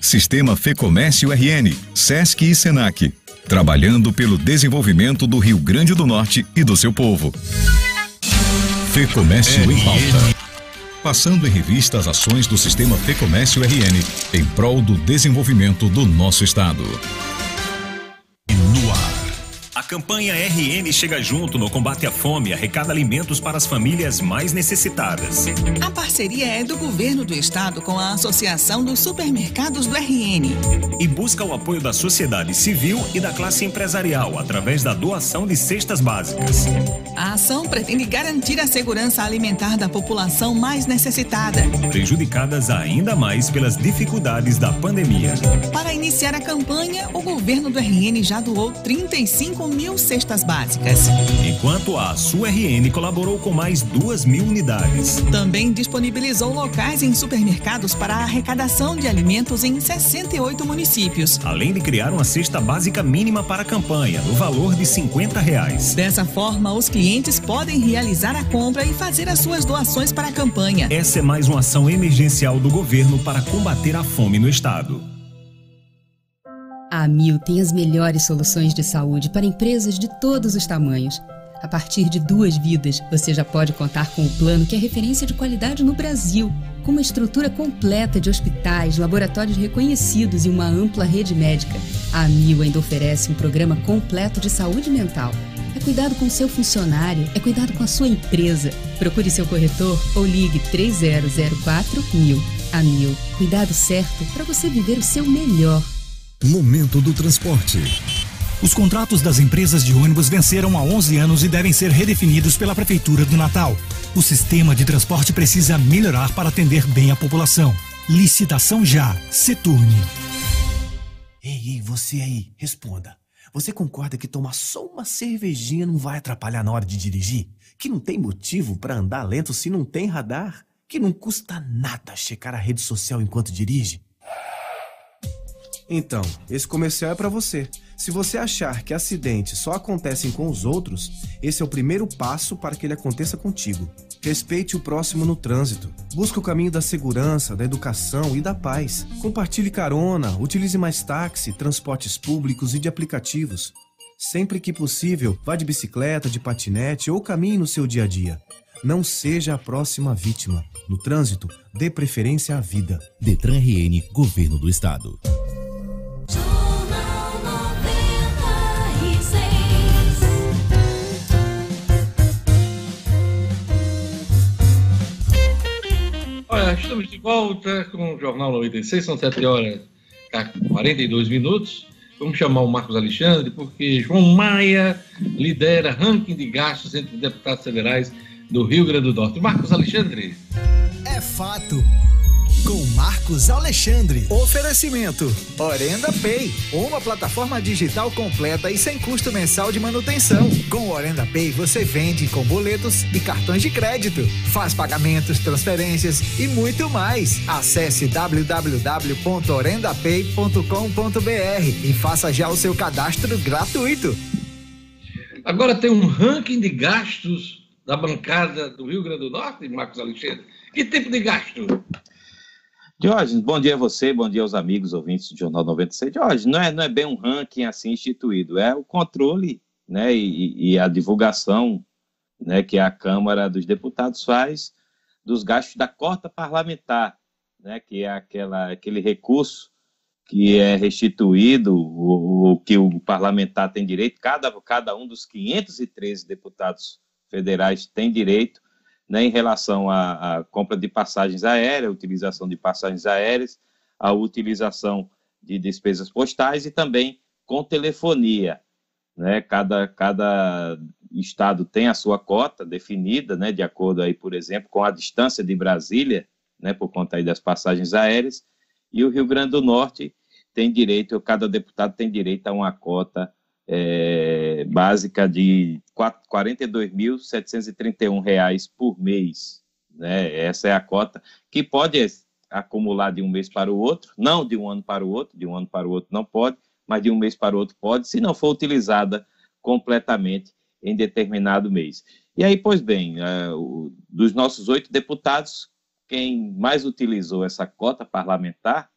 Sistema Fecomércio RN, Sesc e Senac. Trabalhando pelo desenvolvimento do Rio Grande do Norte e do seu povo. Fecomércio em pauta. Passando em revista as ações do Sistema Fecomércio RN em prol do desenvolvimento do nosso estado. No ar. Campanha RN chega junto no combate à fome e arrecada alimentos para as famílias mais necessitadas. A parceria é do governo do estado com a Associação dos Supermercados do RN. E busca o apoio da sociedade civil e da classe empresarial através da doação de cestas básicas. A ação pretende garantir a segurança alimentar da população mais necessitada, prejudicadas ainda mais pelas dificuldades da pandemia. Para iniciar a campanha, o governo do RN já doou 35 mil cestas básicas. Enquanto a sua RN colaborou com mais duas mil unidades. Também disponibilizou locais em supermercados para a arrecadação de alimentos em 68 municípios. Além de criar uma cesta básica mínima para a campanha, no valor de 50 reais. Dessa forma, os clientes podem realizar a compra e fazer as suas doações para a campanha. Essa é mais uma ação emergencial do governo para combater a fome no estado. A Amil tem as melhores soluções de saúde para empresas de todos os tamanhos. A partir de duas vidas, você já pode contar com o plano que é referência de qualidade no Brasil, com uma estrutura completa de hospitais, laboratórios reconhecidos e uma ampla rede médica. A Amil ainda oferece um programa completo de saúde mental. É cuidado com seu funcionário, é cuidado com a sua empresa. Procure seu corretor ou ligue 3004 mil. A cuidado certo para você viver o seu melhor. Momento do transporte. Os contratos das empresas de ônibus venceram há 11 anos e devem ser redefinidos pela Prefeitura do Natal. O sistema de transporte precisa melhorar para atender bem a população. Licitação já. Seturne. Ei, ei, você aí, responda. Você concorda que tomar só uma cervejinha não vai atrapalhar na hora de dirigir? Que não tem motivo para andar lento se não tem radar? Que não custa nada checar a rede social enquanto dirige? Então, esse comercial é para você. Se você achar que acidentes só acontecem com os outros, esse é o primeiro passo para que ele aconteça contigo. Respeite o próximo no trânsito. Busque o caminho da segurança, da educação e da paz. Compartilhe carona, utilize mais táxi, transportes públicos e de aplicativos. Sempre que possível, vá de bicicleta, de patinete ou caminhe no seu dia a dia. Não seja a próxima vítima. No trânsito, dê preferência à vida. Detran RN, Governo do Estado. Olha, estamos de volta com o Jornal 96, são 7 horas e 42 minutos. Vamos chamar o Marcos Alexandre, porque João Maia lidera ranking de gastos entre deputados federais do Rio Grande do Norte. Marcos Alexandre. É fato com Marcos Alexandre. Oferecimento: Orenda Pay, uma plataforma digital completa e sem custo mensal de manutenção. Com Orenda Pay você vende com boletos e cartões de crédito, faz pagamentos, transferências e muito mais. Acesse www.orendapay.com.br e faça já o seu cadastro gratuito. Agora tem um ranking de gastos da bancada do Rio Grande do Norte, Marcos Alexandre. Que tipo de gasto? Diógenes, bom dia a você, bom dia aos amigos ouvintes do Jornal 96. Diógenes, não é, não é bem um ranking assim instituído, é o controle né, e, e, a divulgação né, que a Câmara dos Deputados faz dos gastos da cota parlamentar, né, que é aquela, aquele recurso que é restituído, o, o, que o parlamentar tem direito, cada, cada um dos 513 deputados federais tem direito, né, em relação à, à compra de passagens aéreas, utilização de passagens aéreas, a utilização de despesas postais e também com telefonia. Né? Cada, cada estado tem a sua cota definida, né, de acordo aí, por exemplo, com a distância de Brasília, né, por conta aí das passagens aéreas, e o Rio Grande do Norte tem direito, cada deputado tem direito a uma cota é, básica de R$ 42.731 por mês. Né? Essa é a cota que pode acumular de um mês para o outro, não de um ano para o outro, de um ano para o outro não pode, mas de um mês para o outro pode, se não for utilizada completamente em determinado mês. E aí, pois bem, é, dos nossos oito deputados, quem mais utilizou essa cota parlamentar,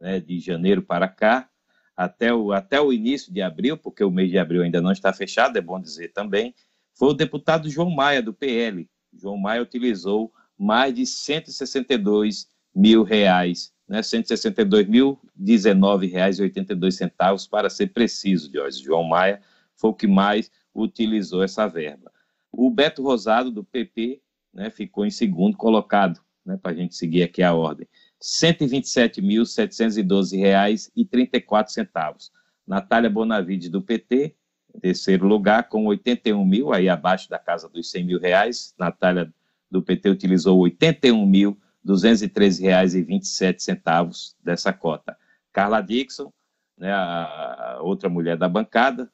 né, de janeiro para cá, até o, até o início de abril, porque o mês de abril ainda não está fechado, é bom dizer também, foi o deputado João Maia, do PL. João Maia utilizou mais de 162 mil reais, né, 162.019 reais e 82 centavos, para ser preciso, Jorge. João Maia foi o que mais utilizou essa verba. O Beto Rosado, do PP, né, ficou em segundo colocado, né, para a gente seguir aqui a ordem. R$ 127.712,34. Natália Bonavides, do PT, em terceiro lugar, com 81 mil, aí abaixo da casa dos 100 mil reais. Natália, do PT, utilizou R$ 81.213,27 dessa cota. Carla Dixon, né, a outra mulher da bancada,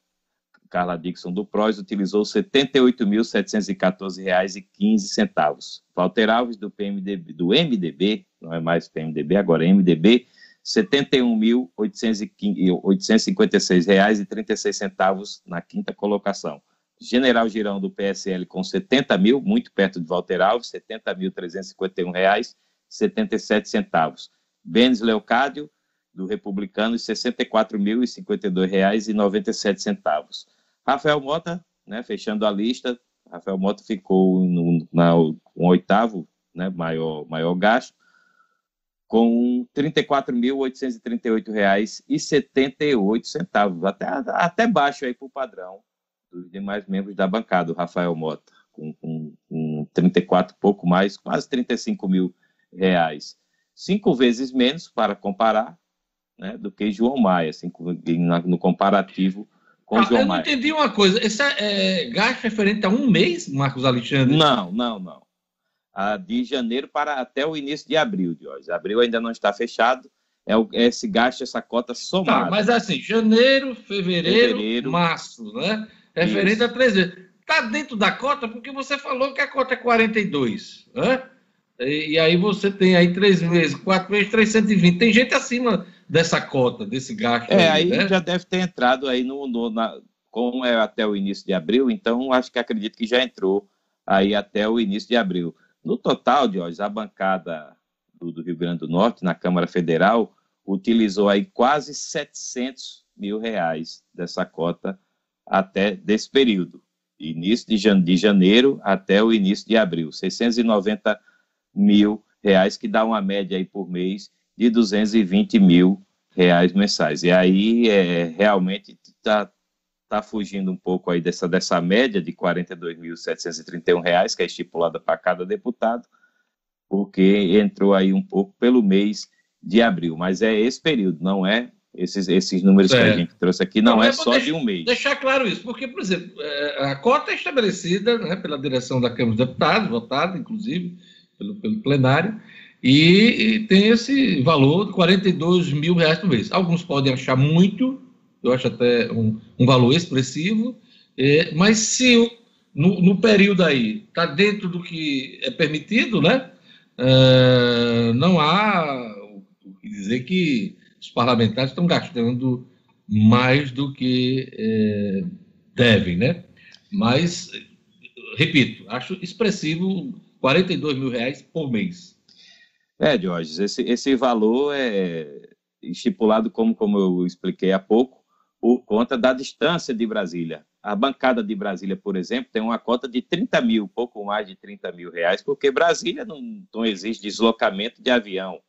Carla Dixon do PROS utilizou R$ 78.714,15. Walter Alves do PMDB, do MDB, não é mais PMDB, agora é MDB, R$ 71.856,36 na quinta colocação. General Girão do PSL com 70 mil, muito perto de Walter Alves, R$ 70.351,77. Benes Leocádio, do Republicano, R$ 64.052,97. Rafael Mota, né, fechando a lista, Rafael Mota ficou no na, um oitavo né, maior, maior gasto, com R$ 34.838,78, até, até baixo aí para o padrão dos demais membros da bancada, o Rafael Mota, com, com, com 34, pouco mais, quase 35 mil reais. Cinco vezes menos, para comparar, né, do que João Maia, cinco, no comparativo com ah, João Eu não entendi uma coisa. Esse é, é gasto referente a um mês, Marcos Alexandre? Não, não, não. A de janeiro para até o início de abril, Jorge. Abril ainda não está fechado. É, o, é esse gasto, essa cota somada. Tá, mas assim, janeiro, fevereiro, fevereiro março, né? Referente isso. a três vezes. Está dentro da cota porque você falou que a cota é 42, né? E, e aí você tem aí três meses, quatro meses, 320. Tem gente acima dessa cota, desse gasto. É, aí, aí né? já deve ter entrado aí no, no na, como é até o início de abril, então acho que acredito que já entrou aí até o início de abril. No total, Jorge, a bancada do, do Rio Grande do Norte, na Câmara Federal, utilizou aí quase 700 mil reais dessa cota até desse período, início de, de janeiro até o início de abril, 690 mil reais, que dá uma média aí por mês de 220 mil reais mensais. E aí é, realmente está tá fugindo um pouco aí dessa, dessa média de R$ 42.731, que é estipulada para cada deputado, porque entrou aí um pouco pelo mês de abril. Mas é esse período, não é esses, esses números é. que a é. gente trouxe aqui, não, não é só de um mês. Deixar claro isso, porque, por exemplo, é, a cota é estabelecida né, pela direção da Câmara dos Deputados, votada, inclusive, pelo, pelo plenário, e, e, tem esse valor de 42 mil reais por mês. Alguns podem achar muito, eu acho até um, um valor expressivo, é, mas se no, no, período aí está dentro do que é permitido, né? É, não há o que dizer que os parlamentares estão gastando mais do que é, devem, né? Mas, repito, acho expressivo 42 mil reais por mês. É, Jorge, esse, esse valor é estipulado, como, como eu expliquei há pouco, por conta da distância de Brasília. A bancada de Brasília, por exemplo, tem uma cota de 30 mil, pouco mais de 30 mil reais, porque Brasília não, não existe deslocamento de avião.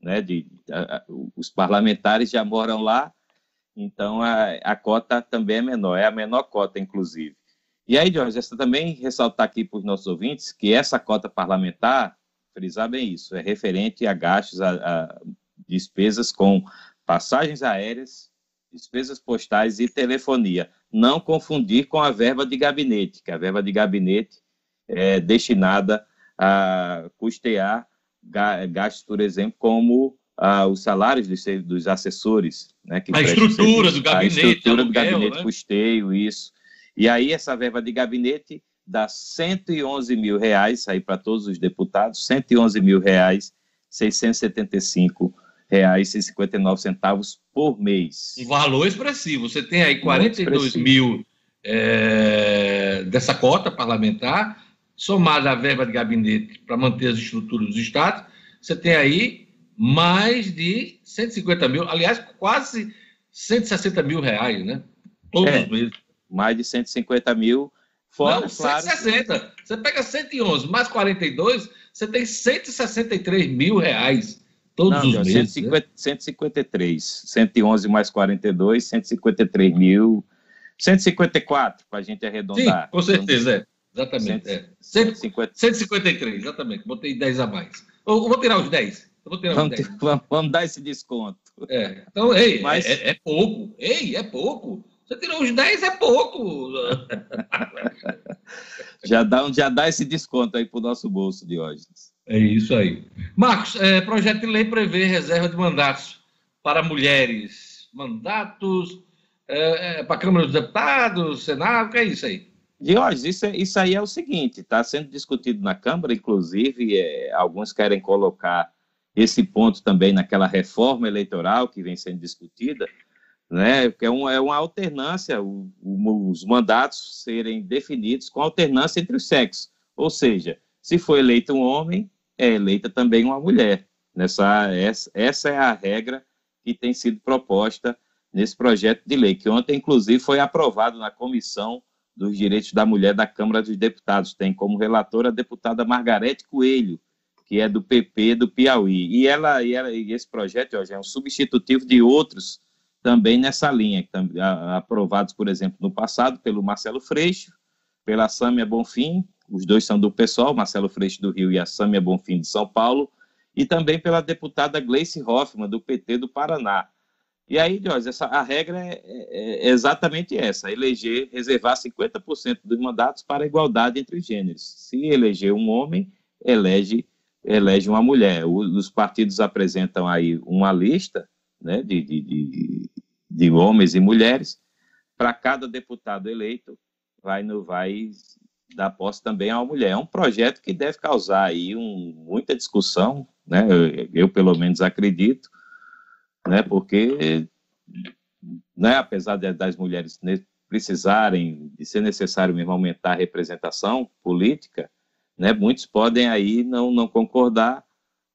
né? De, a, os parlamentares já moram lá, então a, a cota também é menor, é a menor cota, inclusive. E aí, Jorge, também ressaltar aqui para os nossos ouvintes que essa cota parlamentar, frisar bem isso, é referente a gastos, a, a despesas com passagens aéreas, despesas postais e telefonia. Não confundir com a verba de gabinete, que a verba de gabinete é destinada a custear gastos, por exemplo, como ah, os salários dos, dos assessores. Né, a estrutura do gabinete. A estrutura do gabinete, né? custeio, isso. E aí essa verba de gabinete dá 111 mil reais, aí para todos os deputados, 111 mil reais, 675 reais e 59 centavos por mês. Um valor expressivo. Você tem aí 42 mil é, dessa cota parlamentar, somada à verba de gabinete para manter as estruturas dos estados, você tem aí mais de 150 mil, aliás, quase 160 mil reais, né? Todos é, os meses. Mais de 150 mil. Fora, Não, 160. Claro. Você pega 111 mais 42, você tem 163 mil reais todos Não, os meses. 150, né? 153. 111 mais 42, 153 mil. 154, para a gente arredondar. Sim, com certeza, é. Exatamente. é. 150. 153, exatamente. Botei 10 a mais. Eu vou tirar os 10. Eu vou tirar vamos, os 10. Vamos, vamos dar esse desconto. É. Então, ei, Mas... é, é, pouco. Ei, é pouco. Você tirou os 10, é pouco. já, dá, já dá esse desconto aí para o nosso bolso, Diógenes. É isso aí. Marcos, é, projeto de lei prevê reserva de mandatos para mulheres. Mandatos é, é, para a Câmara dos Deputados, Senado, o que é isso aí? Diógenes, isso, é, isso aí é o seguinte, está sendo discutido na Câmara, inclusive é, alguns querem colocar esse ponto também naquela reforma eleitoral que vem sendo discutida, né, que é, um, é uma alternância, o, o, os mandatos serem definidos com alternância entre os sexos, ou seja, se for eleito um homem, é eleita também uma mulher. Nessa, essa, essa é a regra que tem sido proposta nesse projeto de lei, que ontem, inclusive, foi aprovado na Comissão dos Direitos da Mulher da Câmara dos Deputados. Tem como relatora a deputada Margarete Coelho, que é do PP do Piauí. E ela, e, ela, e esse projeto hoje é um substitutivo de outros também nessa linha, aprovados, por exemplo, no passado pelo Marcelo Freixo, pela Sâmia Bonfim, os dois são do PSOL, Marcelo Freixo do Rio e a Sâmia Bonfim de São Paulo, e também pela deputada Gleice Hoffmann, do PT do Paraná. E aí, Jorge, essa, a regra é, é, é exatamente essa: eleger, reservar 50% dos mandatos para a igualdade entre os gêneros. Se eleger um homem, elege, elege uma mulher. O, os partidos apresentam aí uma lista né, de, de, de, de homens e mulheres. Para cada deputado eleito, vai, no, vai dar posse também a uma mulher. É um projeto que deve causar aí um, muita discussão, né? Eu, eu, pelo menos acredito, né? Porque, né? Apesar de, das mulheres precisarem de ser necessário mesmo aumentar a representação política, né? Muitos podem aí não não concordar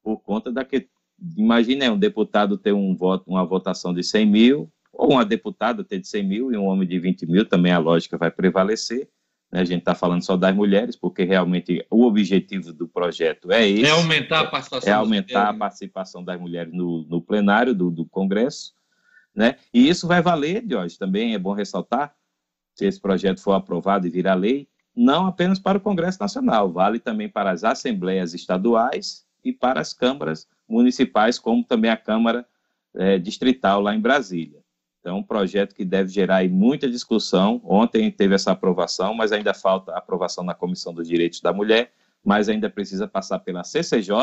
por conta da que imagine um deputado ter um voto, uma votação de 100 mil ou uma deputada ter de 100 mil e um homem de 20 mil, também a lógica vai prevalecer. Né? A gente está falando só das mulheres, porque realmente o objetivo do projeto é esse. É aumentar a participação. É aumentar a participação das mulheres no, no plenário do, do, Congresso. Né? E isso vai valer, Jorge, também é bom ressaltar, se esse projeto for aprovado e virar lei, não apenas para o Congresso Nacional, vale também para as assembleias estaduais e para as câmaras municipais, como também a Câmara é, Distrital lá em Brasília. Então, um projeto que deve gerar muita discussão. Ontem teve essa aprovação, mas ainda falta aprovação na Comissão dos Direitos da Mulher, mas ainda precisa passar pela CCJ,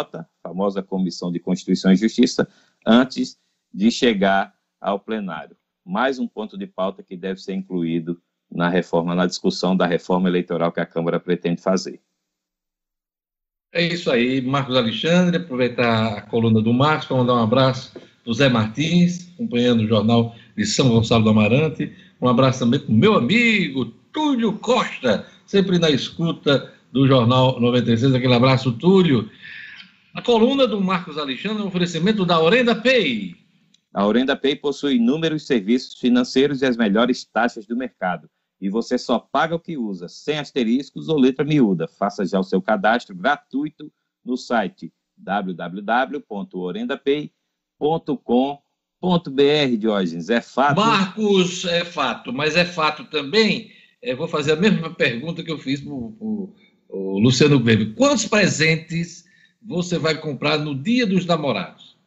famosa Comissão de Constituição e Justiça, antes de chegar ao plenário. Mais um ponto de pauta que deve ser incluído na reforma, na discussão da reforma eleitoral que a Câmara pretende fazer. É isso aí, Marcos Alexandre, aproveitar a coluna do Marcos para mandar um abraço do Zé Martins, acompanhando o jornal de São Gonçalo do Amarante. Um abraço também para o meu amigo Túlio Costa, sempre na escuta do Jornal 96. Aquele abraço, Túlio. A coluna do Marcos Alexandre é um oferecimento da Orenda Pay. A Orenda Pay possui inúmeros serviços financeiros e as melhores taxas do mercado. E você só paga o que usa, sem asteriscos ou letra miúda. Faça já o seu cadastro gratuito no site www.orendapay.com.br, Diógenes. É fato. Marcos, é fato, mas é fato também. Eu vou fazer a mesma pergunta que eu fiz para o Luciano Weber. Quantos presentes você vai comprar no dia dos namorados?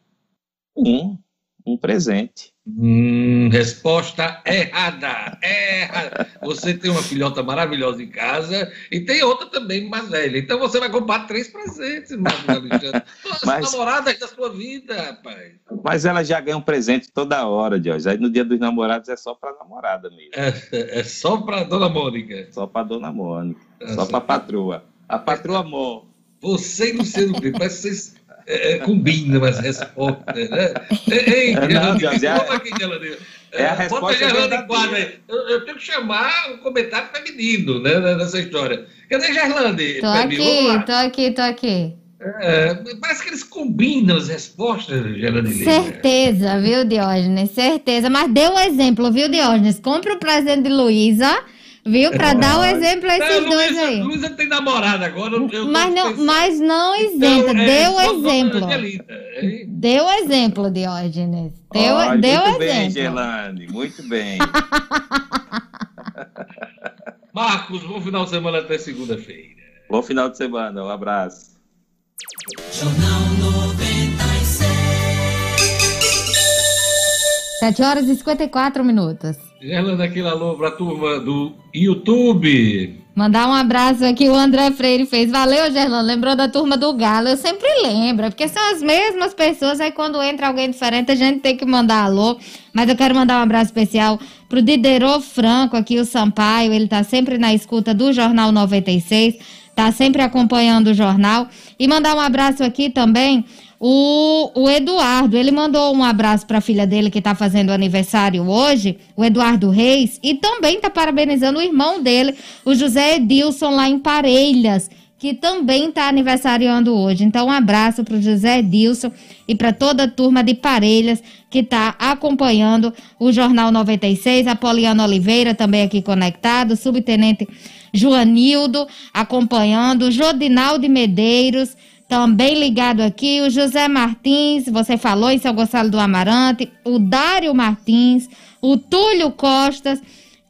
Um um presente. Hum, resposta errada. Erra. Você tem uma filhota maravilhosa em casa e tem outra também mais velha. Então você vai comprar três presentes, Marcos Alexandre. As mas, namoradas da sua vida, rapaz. Mas ela já ganha um presente toda hora, Jorge. Aí no dia dos namorados é só para namorada mesmo. É, é só para dona Mônica. Só para dona Mônica. É só para patroa. A patroa amor. Você e Luciano que vocês é, é, combina as respostas, né? Ei, é, não, Gerlane, aqui, Gerlane. É, a resposta Gerlane em quadro aí. Eu, eu, tenho que chamar um comentário feminino né, nessa história. Cadê Gerlane? Tô aqui, tô aqui, tô aqui. É, parece que eles combinam as respostas, Gerlane. Certeza, viu, Diógenes? Certeza. Mas dê um exemplo, viu, Diógenes? Compre o presente de Luísa Viu? Para dar um exemplo a esses não, dois Luísa, aí. Luísa tem namorada agora. mas, não, mas não isenta. Então, dê o é, exemplo. Dê o exemplo, Diógenes. Deu, oh, deu muito exemplo. bem, Gelane. Muito bem. Marcos, bom final de semana até segunda-feira. Bom final de semana. Um abraço. Jornal 96. 7 horas e 54 minutos. Gerlanda, aquele alô para a turma do YouTube. Mandar um abraço aqui, o André Freire fez. Valeu, Gerlando. Lembrou da turma do Galo. Eu sempre lembro, porque são as mesmas pessoas. Aí quando entra alguém diferente, a gente tem que mandar alô. Mas eu quero mandar um abraço especial pro Diderot Franco, aqui, o Sampaio. Ele tá sempre na escuta do Jornal 96. Tá sempre acompanhando o jornal. E mandar um abraço aqui também o, o Eduardo, ele mandou um abraço para a filha dele que está fazendo aniversário hoje, o Eduardo Reis, e também está parabenizando o irmão dele, o José Edilson, lá em Parelhas, que também está aniversariando hoje. Então, um abraço para o José Edilson e para toda a turma de Parelhas que está acompanhando o Jornal 96, a Poliana Oliveira também aqui conectado, subtenente Joanildo acompanhando, Jodinaldo Medeiros também ligado aqui, o José Martins, você falou em São Gonçalo do Amarante, o Dário Martins, o Túlio Costas,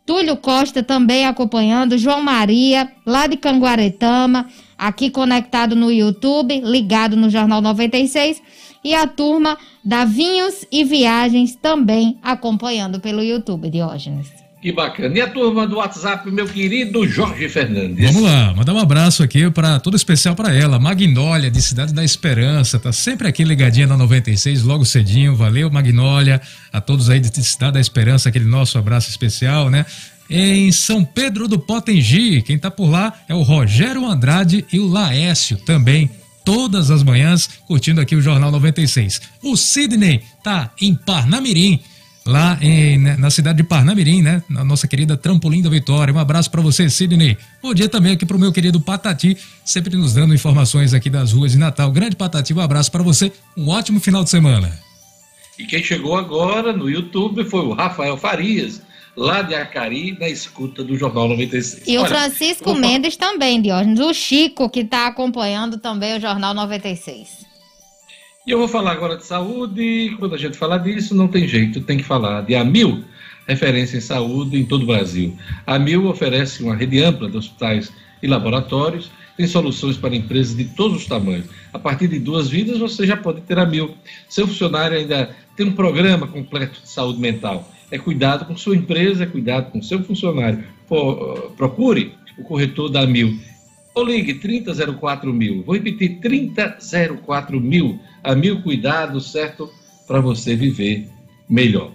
Túlio Costa também acompanhando, João Maria, lá de Canguaretama, aqui conectado no YouTube, ligado no Jornal 96, e a turma da Vinhos e Viagens também acompanhando pelo YouTube, Diógenes. Que bacana. E a turma do WhatsApp, meu querido Jorge Fernandes. Vamos lá, mandar um abraço aqui para todo especial para ela, Magnólia, de Cidade da Esperança, tá sempre aqui ligadinha na 96, logo cedinho. Valeu, Magnólia, a todos aí de Cidade da Esperança, aquele nosso abraço especial, né? Em São Pedro do Potengi, quem tá por lá é o Rogério Andrade e o Laécio também, todas as manhãs, curtindo aqui o Jornal 96. O Sidney tá em Parnamirim lá em, né, na cidade de Parnamirim, né? Na nossa querida Trampolim da Vitória. Um abraço para você, Sidney. Bom dia também aqui pro meu querido Patati, sempre nos dando informações aqui das ruas de Natal. Grande Patati, um abraço para você. Um ótimo final de semana. E quem chegou agora no YouTube foi o Rafael Farias, lá de Acari, na escuta do Jornal 96. E Olha, o Francisco Mendes também, Diógenes. O Chico, que está acompanhando também o Jornal 96. E eu vou falar agora de saúde. Quando a gente fala disso, não tem jeito, tem que falar de Amil, referência em saúde em todo o Brasil. A Amil oferece uma rede ampla de hospitais e laboratórios, tem soluções para empresas de todos os tamanhos. A partir de duas vidas, você já pode ter a Mil. Seu funcionário ainda tem um programa completo de saúde mental. É cuidado com sua empresa, é cuidado com seu funcionário. procure o corretor da Mil. Ou ligue 3004 mil. Vou repetir, 3004 mil a mil cuidados, certo? Para você viver melhor.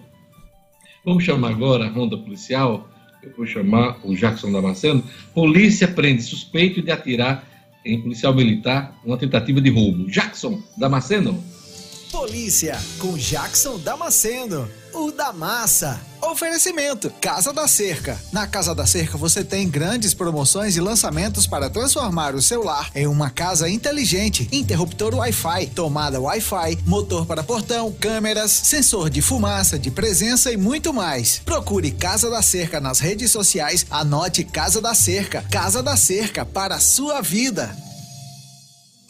Vamos chamar agora a ronda policial. Eu vou chamar o Jackson Damasceno. Polícia prende suspeito de atirar em policial militar uma tentativa de roubo. Jackson Damasceno. Polícia com Jackson Damasceno, o da massa. Oferecimento: Casa da Cerca. Na Casa da Cerca você tem grandes promoções e lançamentos para transformar o seu lar em uma casa inteligente. Interruptor Wi-Fi, tomada Wi-Fi, motor para portão, câmeras, sensor de fumaça, de presença e muito mais. Procure Casa da Cerca nas redes sociais. Anote Casa da Cerca. Casa da Cerca para a sua vida.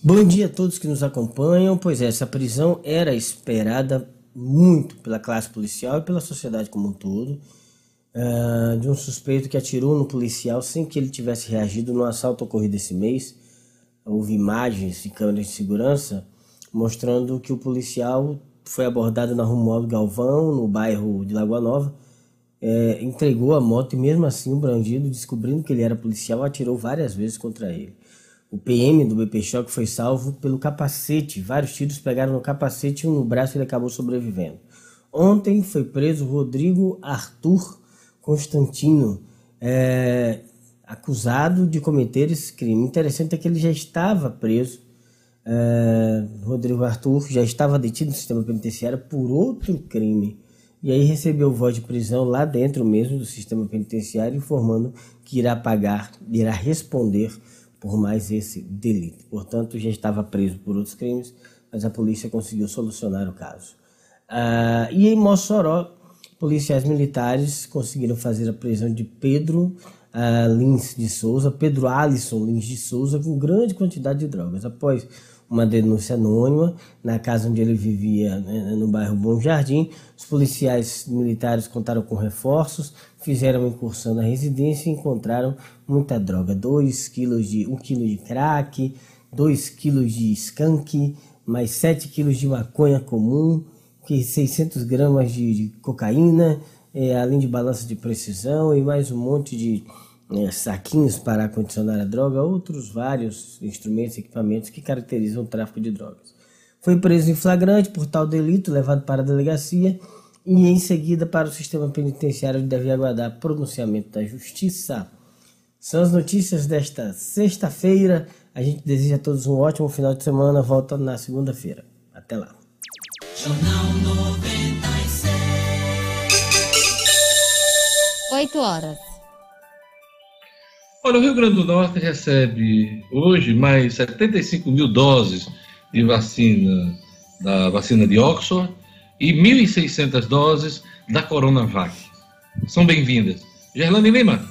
Bom dia a todos que nos acompanham. Pois é, essa prisão era esperada muito pela classe policial e pela sociedade como um todo, uh, de um suspeito que atirou no policial sem que ele tivesse reagido no assalto ocorrido esse mês. Houve imagens de câmeras de segurança mostrando que o policial foi abordado na Romualdo Galvão, no bairro de Lagoa Nova, é, entregou a moto e mesmo assim o bandido, descobrindo que ele era policial, atirou várias vezes contra ele. O PM do BP Choque foi salvo pelo capacete. Vários tiros pegaram no capacete e um no braço e ele acabou sobrevivendo. Ontem foi preso Rodrigo Arthur Constantino, é, acusado de cometer esse crime. Interessante é que ele já estava preso. É, Rodrigo Arthur já estava detido no sistema penitenciário por outro crime. E aí recebeu voz de prisão lá dentro mesmo do sistema penitenciário, informando que irá pagar, irá responder por mais esse delito. Portanto, já estava preso por outros crimes, mas a polícia conseguiu solucionar o caso. Ah, e em Mossoró, policiais militares conseguiram fazer a prisão de Pedro ah, Lins de Souza, Pedro Alisson Lins de Souza, com grande quantidade de drogas. Após uma denúncia anônima na casa onde ele vivia, né, no bairro Bom Jardim. Os policiais militares contaram com reforços, fizeram uma incursão na residência e encontraram muita droga: 2 quilos de 1 um quilo de crack, 2 quilos de skunk, mais 7 quilos de maconha comum, que 600 gramas de, de cocaína, é, além de balança de precisão e mais um monte de saquinhos para acondicionar a droga, outros vários instrumentos e equipamentos que caracterizam o tráfico de drogas. Foi preso em flagrante por tal delito, levado para a delegacia e em seguida para o sistema penitenciário onde deve aguardar pronunciamento da justiça. São as notícias desta sexta-feira. A gente deseja a todos um ótimo final de semana. Volta na segunda-feira. Até lá. Jornal 96. 8 horas. Olha, o Rio Grande do Norte recebe hoje mais 75 mil doses de vacina, da vacina de Oxford e 1.600 doses da Coronavac. São bem-vindas. Gerlane Lima.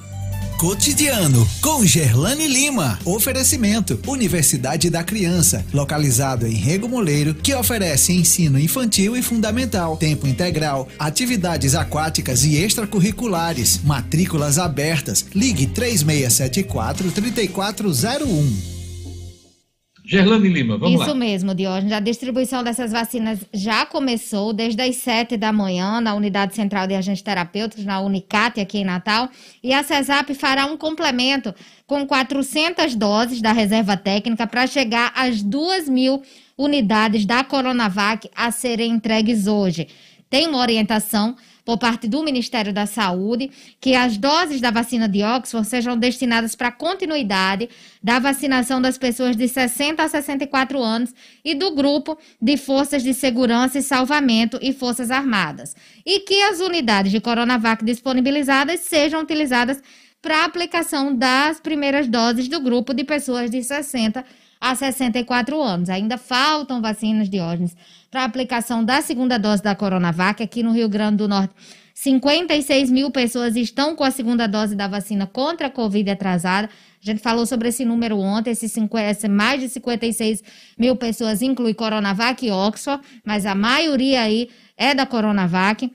Cotidiano com Gerlane Lima. Oferecimento: Universidade da Criança, localizado em Rego Moleiro, que oferece ensino infantil e fundamental, tempo integral, atividades aquáticas e extracurriculares, matrículas abertas. Ligue 3674 3401. Gerlane Lima, vamos Isso lá. Isso mesmo, Diógenes. A distribuição dessas vacinas já começou desde as 7 da manhã na Unidade Central de Agentes Terapêuticos, na Unicate, aqui em Natal. E a CESAP fará um complemento com 400 doses da reserva técnica para chegar às 2 mil unidades da Coronavac a serem entregues hoje. Tem uma orientação por parte do Ministério da Saúde que as doses da vacina de Oxford sejam destinadas para continuidade da vacinação das pessoas de 60 a 64 anos e do grupo de forças de segurança e salvamento e forças armadas. E que as unidades de Coronavac disponibilizadas sejam utilizadas para a aplicação das primeiras doses do grupo de pessoas de 60 a 64 anos. Ainda faltam vacinas de Diógenes para aplicação da segunda dose da Coronavac. Aqui no Rio Grande do Norte, 56 mil pessoas estão com a segunda dose da vacina contra a Covid atrasada. A gente falou sobre esse número ontem, esse, 50, mais de 56 mil pessoas inclui Coronavac e Oxford, mas a maioria aí é da Coronavac.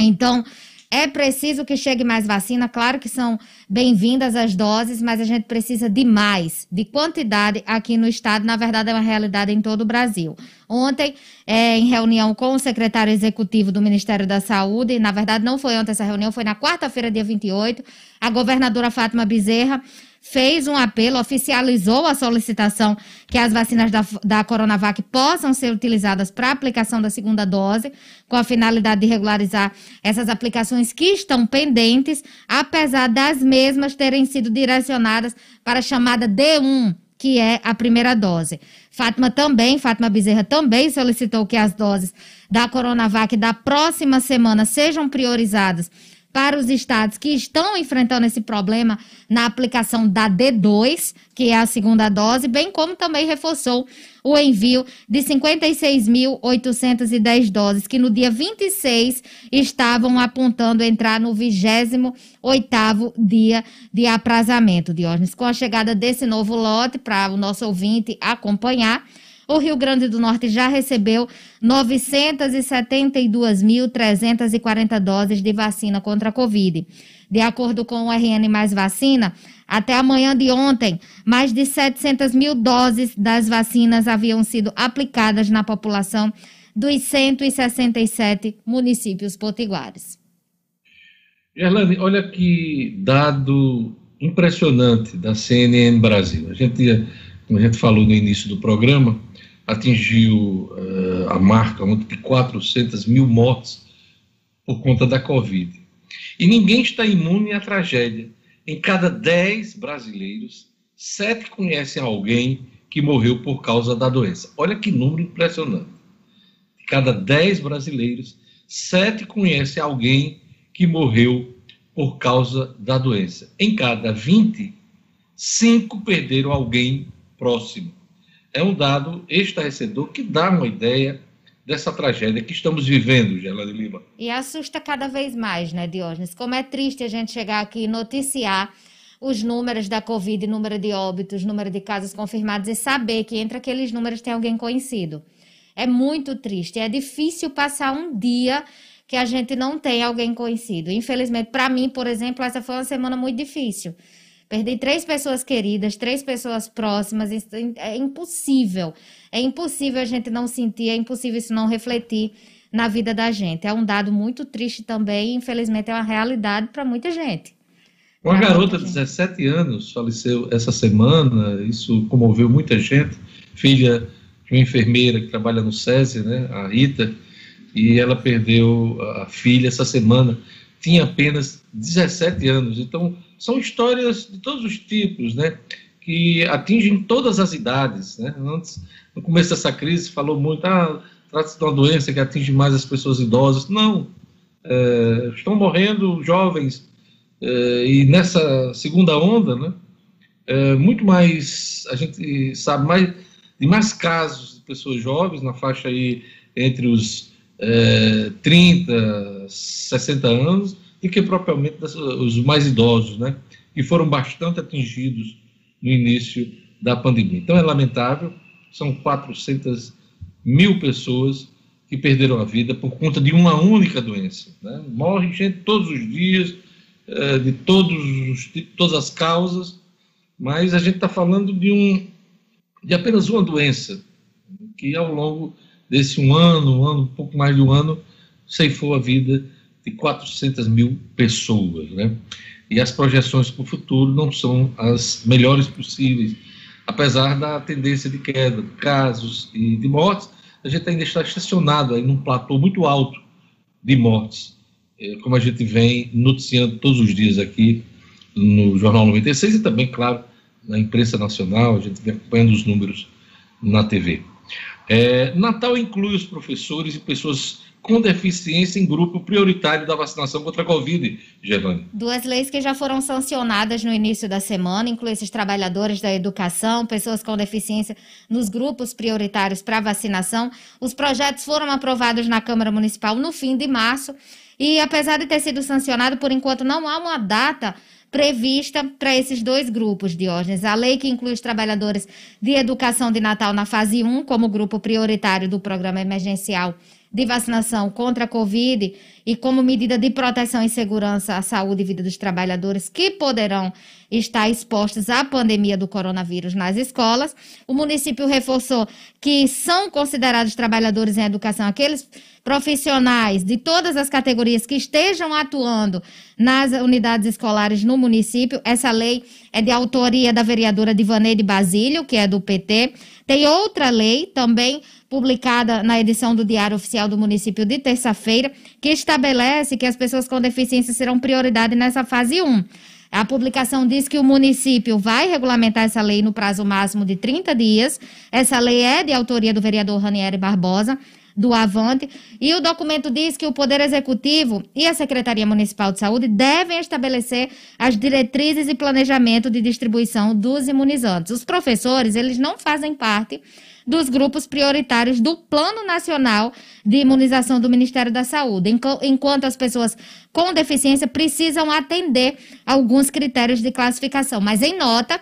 Então, é preciso que chegue mais vacina, claro que são bem-vindas as doses, mas a gente precisa de mais, de quantidade aqui no estado. Na verdade, é uma realidade em todo o Brasil. Ontem, é, em reunião com o secretário executivo do Ministério da Saúde, na verdade, não foi ontem essa reunião, foi na quarta-feira, dia 28, a governadora Fátima Bezerra fez um apelo, oficializou a solicitação que as vacinas da, da Coronavac possam ser utilizadas para aplicação da segunda dose, com a finalidade de regularizar essas aplicações que estão pendentes, apesar das mesmas terem sido direcionadas para a chamada D1, que é a primeira dose. Fátima também, Fátima Bezerra também solicitou que as doses da Coronavac da próxima semana sejam priorizadas para os estados que estão enfrentando esse problema na aplicação da D2, que é a segunda dose, bem como também reforçou o envio de 56.810 doses, que no dia 26 estavam apontando entrar no 28º dia de aprazamento, Diógenes. Com a chegada desse novo lote, para o nosso ouvinte acompanhar, o Rio Grande do Norte já recebeu 972.340 doses de vacina contra a Covid. De acordo com o RN Mais Vacina, até amanhã de ontem, mais de 700 mil doses das vacinas haviam sido aplicadas na população dos 167 municípios potiguares. Gerlane, olha que dado impressionante da CNN Brasil. A gente, como a gente falou no início do programa, atingiu uh, a marca de 400 mil mortes por conta da Covid. E ninguém está imune à tragédia. Em cada 10 brasileiros, 7 conhecem alguém que morreu por causa da doença. Olha que número impressionante. De cada 10 brasileiros, 7 conhecem alguém que morreu por causa da doença. Em cada 20, 5 perderam alguém próximo é um dado estarrecedor que dá uma ideia dessa tragédia que estamos vivendo, Gelane Lima. E assusta cada vez mais, né, Diógenes? Como é triste a gente chegar aqui e noticiar os números da Covid, número de óbitos, número de casos confirmados e saber que entre aqueles números tem alguém conhecido. É muito triste. É difícil passar um dia que a gente não tem alguém conhecido. Infelizmente, para mim, por exemplo, essa foi uma semana muito difícil. Perdi três pessoas queridas, três pessoas próximas. É impossível. É impossível a gente não sentir, é impossível isso não refletir na vida da gente. É um dado muito triste também, infelizmente é uma realidade para muita gente. Uma pra garota de 17 anos faleceu essa semana, isso comoveu muita gente, filha de uma enfermeira que trabalha no SESI, né, a Rita, e ela perdeu a filha essa semana, tinha apenas 17 anos. Então, são histórias de todos os tipos, né? Que atingem todas as idades, né? Antes, no começo dessa crise, falou muito, ah, trata-se de uma doença que atinge mais as pessoas idosas. Não, é, estão morrendo jovens é, e nessa segunda onda, né? É, muito mais, a gente sabe mais de mais casos de pessoas jovens na faixa aí entre os é, 30, 60 anos do que propriamente os mais idosos, né, que foram bastante atingidos no início da pandemia. Então é lamentável, são 400 mil pessoas que perderam a vida por conta de uma única doença. Né? Morre gente todos os dias, é, de todos os, de todas as causas, mas a gente está falando de, um, de apenas uma doença, que ao longo desse um ano, um ano, um pouco mais de um ano, ceifou a vida de 400 mil pessoas, né? E as projeções para o futuro não são as melhores possíveis, apesar da tendência de queda de casos e de mortes, a gente ainda está estacionado aí num platô muito alto de mortes, é, como a gente vem noticiando todos os dias aqui no Jornal 96 e também, claro, na imprensa nacional, a gente vem acompanhando os números na TV. É, Natal inclui os professores e pessoas com deficiência em grupo prioritário da vacinação contra a Covid, Giovanni. Duas leis que já foram sancionadas no início da semana, incluem esses trabalhadores da educação, pessoas com deficiência nos grupos prioritários para vacinação. Os projetos foram aprovados na Câmara Municipal no fim de março e, apesar de ter sido sancionado, por enquanto não há uma data prevista para esses dois grupos, Diógenes. A lei que inclui os trabalhadores de educação de Natal na fase 1 como grupo prioritário do programa emergencial de vacinação contra a Covid e como medida de proteção e segurança à saúde e vida dos trabalhadores que poderão estar expostos à pandemia do coronavírus nas escolas. O município reforçou que são considerados trabalhadores em educação aqueles profissionais de todas as categorias que estejam atuando nas unidades escolares no município. Essa lei é de autoria da vereadora Divaneide Basílio, que é do PT. Tem outra lei também publicada na edição do Diário Oficial do município de terça-feira, que estabelece que as pessoas com deficiência serão prioridade nessa fase 1. A publicação diz que o município vai regulamentar essa lei no prazo máximo de 30 dias. Essa lei é de autoria do vereador Ranieri Barbosa. do Avante. E o documento diz que o Poder Executivo e a Secretaria Municipal de Saúde devem estabelecer as diretrizes e planejamento de distribuição dos imunizantes. Os professores, eles não fazem parte dos grupos prioritários do Plano Nacional de Imunização do Ministério da Saúde, enquanto as pessoas com deficiência precisam atender alguns critérios de classificação. Mas em nota,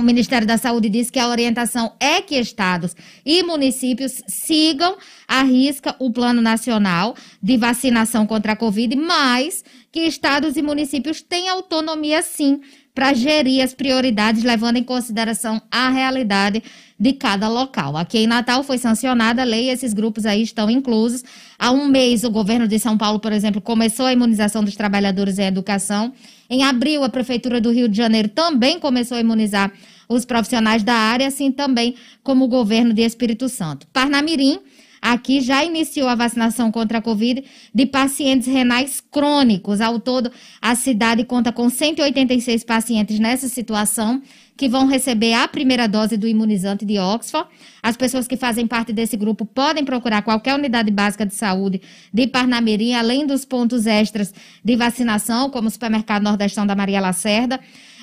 o Ministério da Saúde diz que a orientação é que estados e municípios sigam à risca o Plano Nacional de Vacinação contra a Covid, mas que estados e municípios têm autonomia sim para gerir as prioridades, levando em consideração a realidade de cada local. Aqui em Natal foi sancionada a lei, esses grupos aí estão inclusos. Há um mês, o governo de São Paulo, por exemplo, começou a imunização dos trabalhadores em educação. Em abril, a Prefeitura do Rio de Janeiro também começou a imunizar os profissionais da área, assim também como o governo de Espírito Santo. Parnamirim aqui já iniciou a vacinação contra a Covid de pacientes renais crônicos. Ao todo, a cidade conta com 186 pacientes nessa situação que vão receber a primeira dose do imunizante de Oxford. As pessoas que fazem parte desse grupo podem procurar qualquer unidade básica de saúde de Parnamirim, além dos pontos extras de vacinação, como o Supermercado Nordestão da Maria Lacerda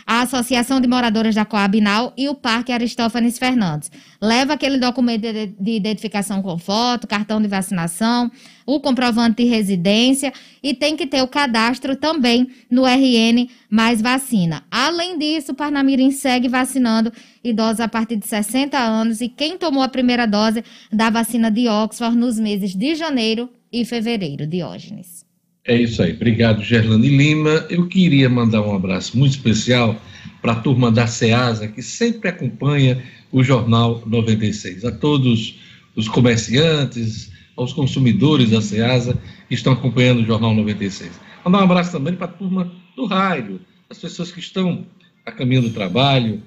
a Associação de Moradores da Coabinal e o Parque Aristófanes Fernandes. Leva aquele documento de identificação com foto, cartão de vacinação, o comprovante de residência e tem que ter o cadastro também no RN mais vacina. Além disso, Parnamirim segue vacinando idosos a partir de 60 anos e quem tomou a primeira dose da vacina de Oxford nos meses de janeiro e fevereiro. Diógenes. É isso aí. Obrigado, Gerlane Lima. Eu queria mandar um abraço muito especial para a turma da SEASA, que sempre acompanha o Jornal 96. A todos os comerciantes, aos consumidores da SEASA que estão acompanhando o Jornal 96. Mandar um abraço também para a turma do rádio, as pessoas que estão a caminho do trabalho,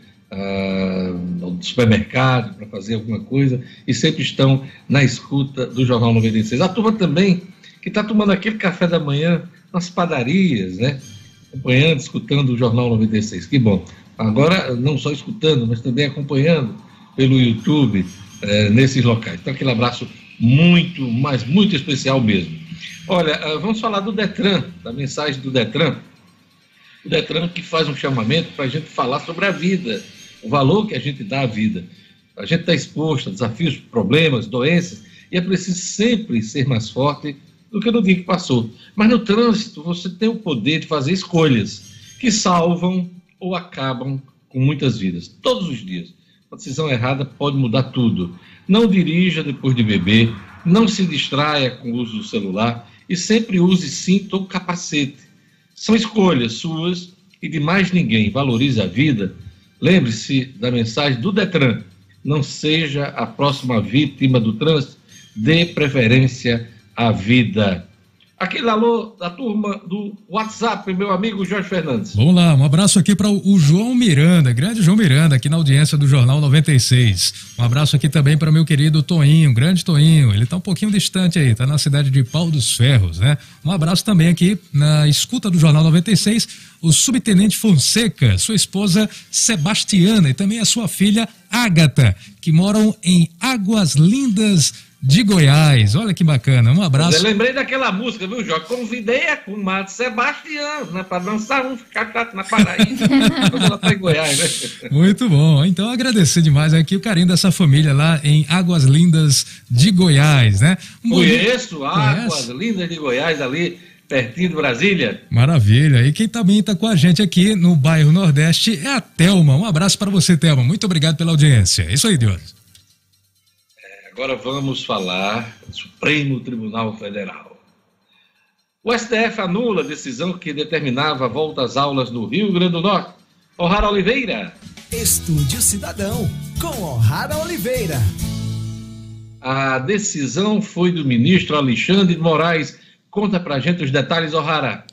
do supermercado, para fazer alguma coisa, e sempre estão na escuta do Jornal 96. A turma também que está tomando aquele café da manhã nas padarias, né? Acompanhando, escutando o Jornal 96. Que bom. Agora, não só escutando, mas também acompanhando pelo YouTube eh, nesses locais. Então, aquele abraço muito, mas muito especial mesmo. Olha, uh, vamos falar do Detran, da mensagem do Detran. O Detran que faz um chamamento para a gente falar sobre a vida, o valor que a gente dá à vida. A gente está exposto a desafios, problemas, doenças, e é preciso sempre ser mais forte do que no dia que passou. Mas no trânsito, você tem o poder de fazer escolhas que salvam ou acabam com muitas vidas, todos os dias. Uma decisão errada pode mudar tudo. Não dirija depois de beber, não se distraia com o uso do celular e sempre use cinto ou capacete. São escolhas suas e de mais ninguém. Valorize a vida. Lembre-se da mensagem do Detran. Não seja a próxima vítima do trânsito. Dê preferência a vida. Aquele alô da turma do WhatsApp, meu amigo Jorge Fernandes. Vamos lá, um abraço aqui para o João Miranda, grande João Miranda, aqui na audiência do Jornal 96. Um abraço aqui também para meu querido Toinho, grande Toinho. Ele está um pouquinho distante aí, está na cidade de Pau dos Ferros, né? Um abraço também aqui na escuta do Jornal 96, o subtenente Fonseca, sua esposa Sebastiana e também a sua filha Ágata, que moram em Águas Lindas de Goiás. Olha que bacana. Um abraço. Eu lembrei daquela música, viu, Jorge? Convidei a comadre Sebastião, né? Para dançar um ficar na Paraíba. quando ela tá em Goiás, né? Muito bom. Então, agradecer demais aqui o carinho dessa família lá em Águas Lindas de Goiás, né? Um Conheço, Águas Lindas de Goiás, ali pertinho de Brasília. Maravilha. E quem também está com a gente aqui no bairro Nordeste é a Telma. Um abraço para você, Telma. Muito obrigado pela audiência. É isso aí, Deus. Agora vamos falar do Supremo Tribunal Federal. O STF anula a decisão que determinava a volta às aulas no Rio Grande do Norte. O'Hara Oliveira. Estúdio Cidadão, com O'Hara Oliveira. A decisão foi do ministro Alexandre de Moraes. Conta pra gente os detalhes, O'Hara.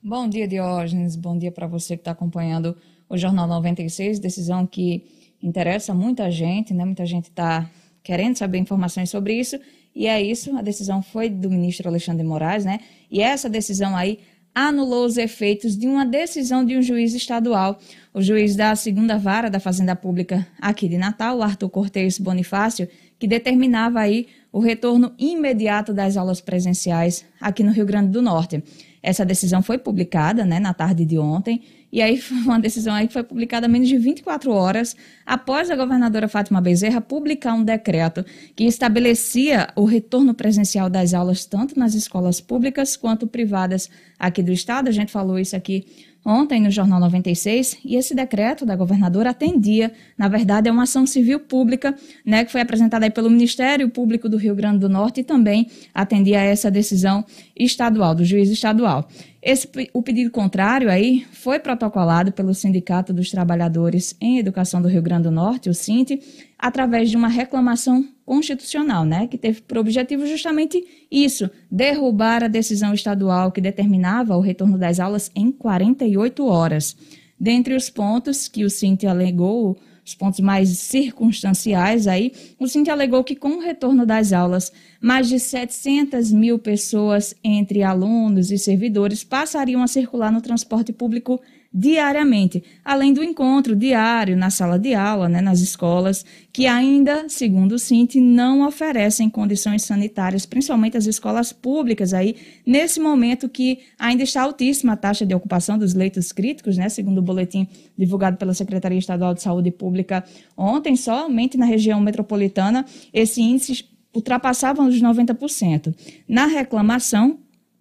Bom dia, Diógenes. Bom dia para você que está acompanhando o Jornal 96. Decisão que interessa muita gente, né? Muita gente está querendo saber informações sobre isso, e é isso, a decisão foi do ministro Alexandre Moraes, né? E essa decisão aí anulou os efeitos de uma decisão de um juiz estadual. O juiz da segunda vara da Fazenda Pública aqui de Natal, Arthur Cortes Bonifácio, que determinava aí o retorno imediato das aulas presenciais aqui no Rio Grande do Norte. Essa decisão foi publicada né, na tarde de ontem, e aí foi uma decisão aí que foi publicada menos de 24 horas após a governadora Fátima Bezerra publicar um decreto que estabelecia o retorno presencial das aulas tanto nas escolas públicas quanto privadas aqui do estado. A gente falou isso aqui ontem no Jornal 96, e esse decreto da governadora atendia, na verdade, é uma ação civil pública, né, que foi apresentada aí pelo Ministério Público do Rio Grande do Norte e também atendia a essa decisão estadual, do juiz estadual. Esse, o pedido contrário aí foi protocolado pelo Sindicato dos Trabalhadores em Educação do Rio Grande do Norte, o SINT, através de uma reclamação constitucional, né, que teve por objetivo justamente isso, derrubar a decisão estadual que determinava o retorno das aulas em 48 horas. Dentre os pontos que o SINT alegou, os pontos mais circunstanciais aí, o SINT alegou que com o retorno das aulas, mais de 700 mil pessoas, entre alunos e servidores, passariam a circular no transporte público diariamente, além do encontro diário na sala de aula, né, nas escolas, que ainda, segundo o Cint, não oferecem condições sanitárias, principalmente as escolas públicas aí, nesse momento que ainda está altíssima a taxa de ocupação dos leitos críticos, né, segundo o boletim divulgado pela Secretaria Estadual de Saúde Pública ontem, somente na região metropolitana, esse índice ultrapassava os 90%. Na reclamação,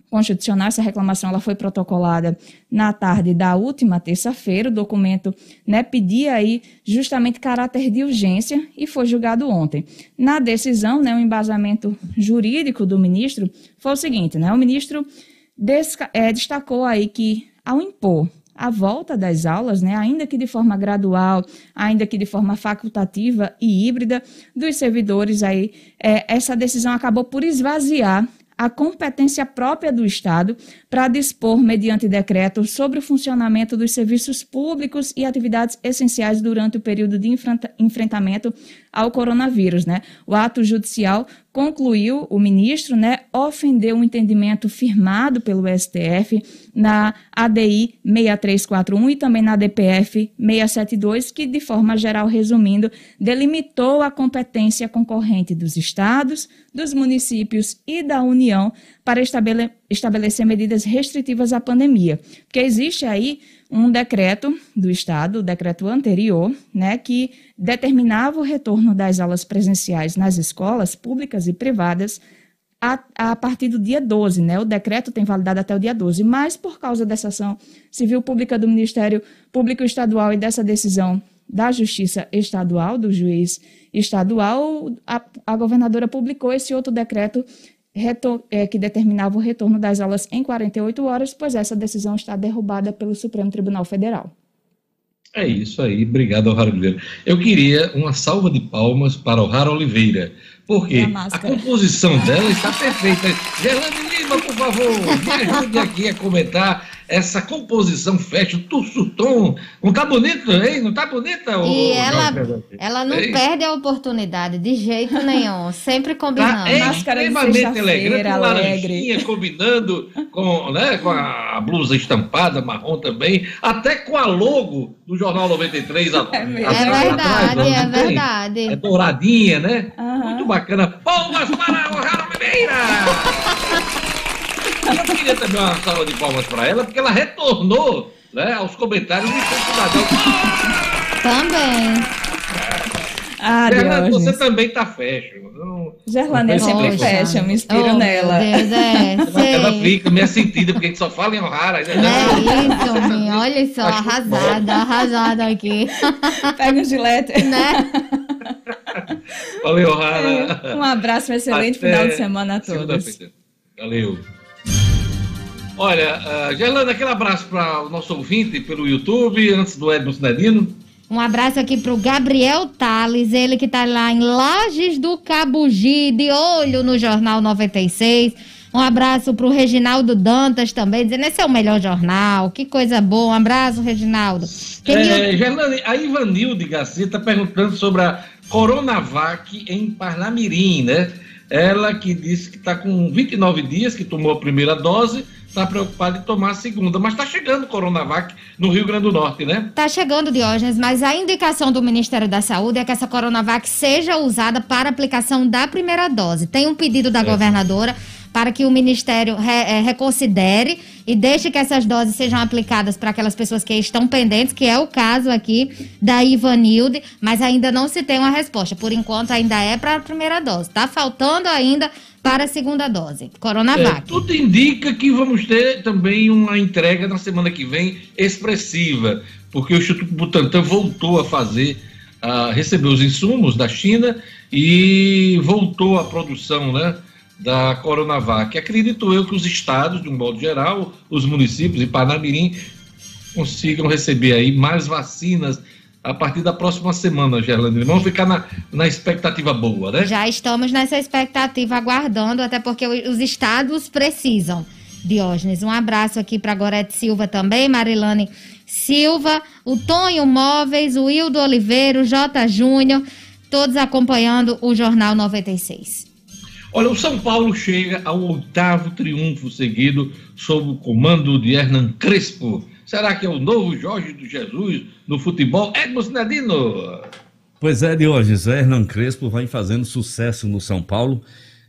constitucional. Essa reclamação ela foi protocolada na tarde da última terça-feira. O documento né, pedia aí justamente caráter de urgência e foi julgado ontem. Na decisão, né, o embasamento jurídico do ministro foi o seguinte: né, o ministro é, destacou aí que, ao impor a volta das aulas, né, ainda que de forma gradual, ainda que de forma facultativa e híbrida, dos servidores aí, é, essa decisão acabou por esvaziar a competência própria do Estado para dispor, mediante decreto, sobre o funcionamento dos serviços públicos e atividades essenciais durante o período de enfrentamento ao coronavírus. Né? O ato judicial concluiu, o ministro né, ofendeu o entendimento firmado pelo STF na ADI 6341 e também na DPF 672, que, de forma geral, resumindo, delimitou a competência concorrente dos estados, dos municípios e da União para estabele estabelecer medidas restritivas à pandemia. Porque existe aí um decreto do Estado, o decreto anterior, né, que determinava o retorno das aulas presenciais nas escolas públicas e privadas a, a, partir do dia 12, né? O decreto tem validade até o dia 12, mas por causa dessa ação civil pública do Ministério Público Estadual e dessa decisão da Justiça Estadual, do juiz estadual, a, a governadora publicou esse outro decreto é, que determinava o retorno das aulas em 48 horas, pois essa decisão está derrubada pelo Supremo Tribunal Federal. É isso aí, obrigado, O'Hara Oliveira. Eu queria uma salva de palmas para O'Hara Oliveira, porque a, composição dela está perfeita. Gerlane Lima, por favor, me ajude aqui a comentar essa composição fecha, Tussutom. Não tá bonito, hein? Não tá bonita? E ela, ela não Ei. perde a oportunidade, de jeito nenhum. Sempre combinando. Tá extremamente elegante, com laranjinha, combinando com, né, com a blusa estampada, marrom também, até com a logo do Jornal 93. A, é, a, é verdade, atrás, é verdade. É douradinha, né? Uhum. Muito bacana. Palmas para o Raro Oliveira! eu queria também uma salva de palmas para ela, porque ela retornou né, aos comentários de cidadão. Também. Ah, Gerlane, você também tá fashion. Gerlane é sempre fashion, me inspiro oh, nela. Deus, é, ela fica meio sentida, porque a gente só fala em O'Hara. Né? É isso, minha, olha só, arrasada, arrasada aqui. Pega o gilete. Né? Valeu, O'Hara. Um abraço, um excelente Até final de semana a todos. Valeu. Olha, uh, Gerlanda, aquele abraço para o nosso ouvinte pelo YouTube, antes do Edson Cidadino. Um abraço aqui para o Gabriel Tales, ele que está lá em Lages do Cabugi, de olho no Jornal 96. Um abraço para o Reginaldo Dantas também, dizendo esse é o melhor jornal, que coisa boa. Um abraço, Reginaldo. É, Gerlane, a Ivanilde Garcia está perguntando sobre a Coronavac em Parnamirim, né? Ela que disse que está com 29 dias, que tomou a primeira dose, está preocupada em tomar a segunda. Mas está chegando o Coronavac no Rio Grande do Norte, né? Está chegando, Diógenes, mas a indicação do Ministério da Saúde é que essa Coronavac seja usada para aplicação da primeira dose. Tem um pedido da é. governadora para que o Ministério re, é, reconsidere e deixe que essas doses sejam aplicadas para aquelas pessoas que estão pendentes, que é o caso aqui da Ivanilde, mas ainda não se tem uma resposta. Por enquanto, ainda é para a primeira dose. Está faltando ainda para a segunda dose. Coronavac. É, tudo indica que vamos ter também uma entrega na semana que vem expressiva, porque o Instituto Butantan voltou a fazer, a receber os insumos da China e voltou a produção, né? Da Coronavac. Acredito eu que os estados, de um modo geral, os municípios e Panamirim consigam receber aí mais vacinas a partir da próxima semana, Gerlane. Vamos ficar na, na expectativa boa, né? Já estamos nessa expectativa aguardando, até porque os estados precisam. Diógenes, um abraço aqui para Gorete Silva também, Marilane Silva, o Tonho Móveis, o Hildo Oliveira, o J. Júnior, todos acompanhando o Jornal 96. Olha, o São Paulo chega ao oitavo triunfo seguido sob o comando de Hernan Crespo. Será que é o novo Jorge do Jesus no futebol? Edmo Sinadino. Pois é, Diógenes, Hernan Crespo vai fazendo sucesso no São Paulo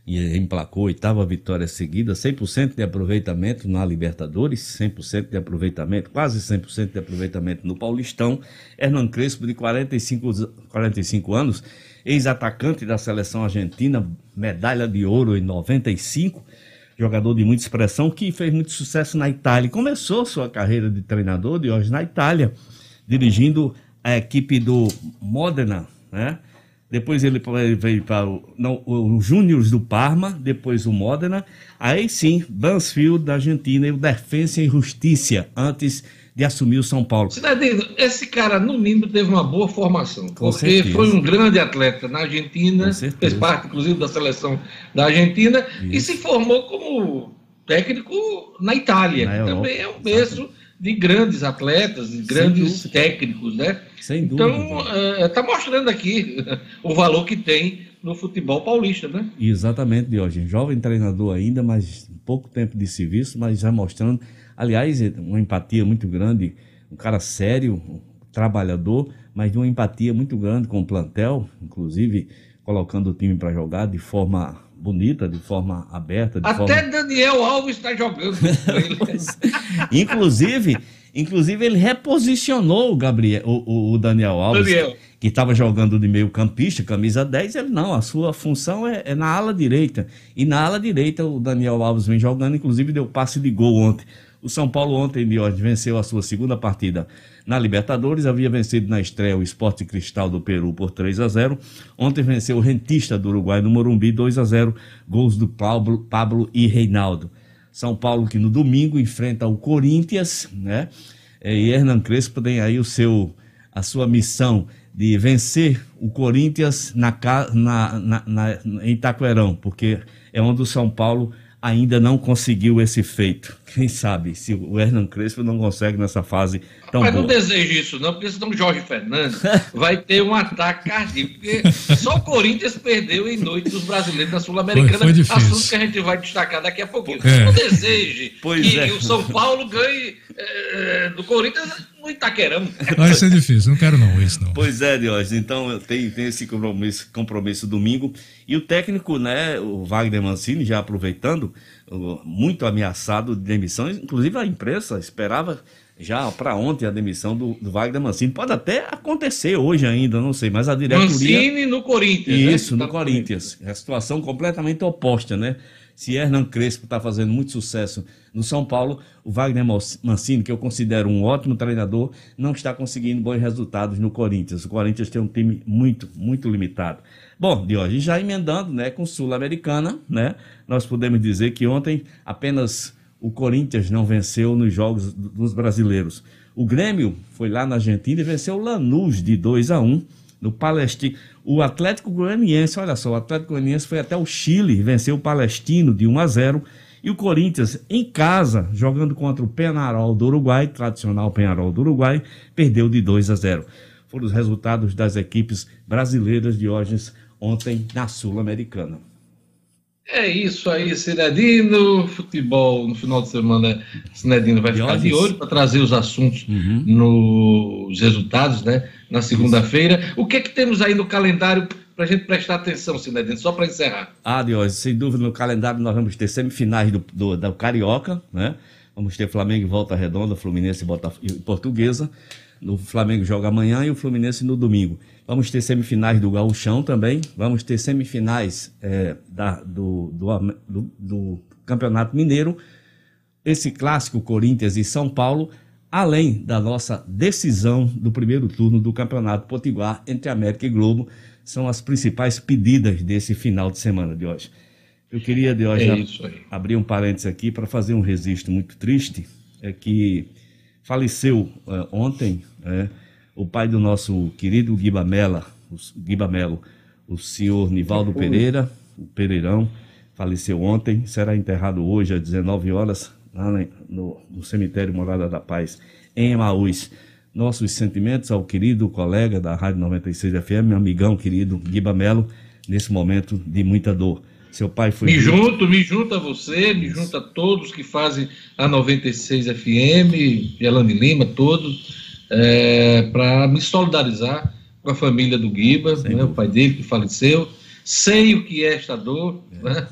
e emplacou oitava vitória seguida, 100% de aproveitamento na Libertadores, 100% de aproveitamento, quase 100% de aproveitamento no Paulistão. Hernan Crespo, de 45, 45 anos, ex-atacante da seleção argentina, medalha de ouro em 95, jogador de muita expressão que fez muito sucesso na Itália. Começou sua carreira de treinador de hoje na Itália, dirigindo a equipe do Modena, né? Depois ele veio para o, não, o Júniors do Parma, depois o Modena, aí sim, Bansfield da Argentina e o Defensa e Justiça, antes de assumir o São Paulo. Cidadino, esse cara, no mínimo, teve uma boa formação, Com porque certeza. foi um grande atleta na Argentina, fez parte, inclusive, da seleção da Argentina, Isso. e se formou como técnico na Itália, na que também é um berço de grandes atletas, de grandes técnicos, né? Sem dúvida. Então, está é, mostrando aqui o valor que tem no futebol paulista, né? Exatamente, Diógenes. Jovem treinador ainda, mas pouco tempo de serviço, mas já mostrando Aliás, uma empatia muito grande, um cara sério, um trabalhador, mas de uma empatia muito grande com o plantel, inclusive colocando o time para jogar de forma bonita, de forma aberta. De Até forma... Daniel Alves está jogando. inclusive, inclusive ele reposicionou o Gabriel, o, o Daniel Alves. Daniel que estava jogando de meio campista, camisa 10, ele não, a sua função é, é, na ala direita. E na ala direita o Daniel Alves vem jogando, inclusive deu passe de gol ontem. O São Paulo ontem, Diógenes, venceu a sua segunda partida na Libertadores, havia vencido na estreia o Esporte Cristal do Peru por 3 a 0. Ontem venceu o Rentista do Uruguai no Morumbi 2 a 0, gols do Pablo, Pablo e Reinaldo. São Paulo que no domingo enfrenta o Corinthians, né? E Hernan Crespo tem aí o seu, a sua missão de vencer o Corinthians na, na, na, na, em Itaquerão, porque é onde o São Paulo ainda não conseguiu esse feito. Quem sabe se o Hernan Crespo não consegue nessa fase tão Mas boa. não desejo isso não, porque senão o Jorge Fernandes vai ter um ataque cardíaco, porque só o Corinthians perdeu em noite dos brasileiros da Sul-Americana, assunto que a gente vai destacar daqui a pouquinho. É. Não deseje pois que é. o São Paulo ganhe é, do Corinthians no Itaquerão. Vai ser difícil, não quero não isso não. Pois é, Diógenes, então tem, tem esse compromisso, compromisso domingo, e o técnico, né, o Wagner Mancini, já aproveitando, muito ameaçado de demissão, inclusive a imprensa esperava já para ontem a demissão do, do, Wagner Mancini. Pode até acontecer hoje ainda, não sei, mas a diretoria... Mancini no Corinthians, né? Isso, né? no tá Corinthians. Corinthians. É a situação completamente oposta, né? Se Hernan Crespo está fazendo muito sucesso no São Paulo, o Wagner Mancini, que eu considero um ótimo treinador, não está conseguindo bons resultados no Corinthians. O Corinthians tem um time muito, muito limitado. Bom, de hoje já emendando, né, com Sul-Americana, né, nós podemos dizer que ontem apenas o Corinthians não venceu nos jogos dos brasileiros. O Grêmio foi lá na Argentina e venceu o Lanús de 2 a 1 no Palestino. O Atlético Goianiense, olha só, o Atlético Goianiense foi até o Chile, venceu o Palestino de 1 a 0 e o Corinthians, em casa, jogando contra o Penarol do Uruguai, tradicional Penarol do Uruguai, perdeu de 2 a 0. Foram os resultados das equipes brasileiras de hoje ontem na Sul-Americana. É isso aí, Cinedino. Futebol no final de semana, Cinedino vai ficar de olho para trazer os assuntos uhum. nos resultados, né? Na segunda-feira. O que é que temos aí no calendário para a gente prestar atenção, Cinedino? Só para encerrar. Ah, Diógenes, sem dúvida no calendário nós vamos ter semifinais do, do, do Carioca, né? Vamos ter Flamengo e Volta Redonda, Fluminense e, e Portuguesa. O Flamengo joga amanhã e o Fluminense no domingo. Vamos ter semifinais do Gauchão também. Vamos ter semifinais é, da, do, do, do, do Campeonato Mineiro. Esse clássico Corinthians e São Paulo, além da nossa decisão do primeiro turno do Campeonato Potiguar entre América e Globo, são as principais pedidas desse final de semana de hoje. Eu queria de hoje é abrir um parênteses aqui para fazer um registro muito triste, é que faleceu uh, ontem é, o pai do nosso querido Guiba Mela, o, Guiba Melo, o senhor Nivaldo Pereira, o Pereirão, faleceu ontem, será enterrado hoje às 19 horas lá no, no cemitério Morada da Paz, em Emaús. Nossos sentimentos ao querido colega da Rádio 96 FM, meu amigão querido Guiba Melo, nesse momento de muita dor. Seu pai foi. Me junto, me junto a você, me junto a todos que fazem a 96 FM, Elane Lima, todos é, para me solidarizar com a família do Guiba, né, o pai dele que faleceu. Sei o que é esta dor. É. Né?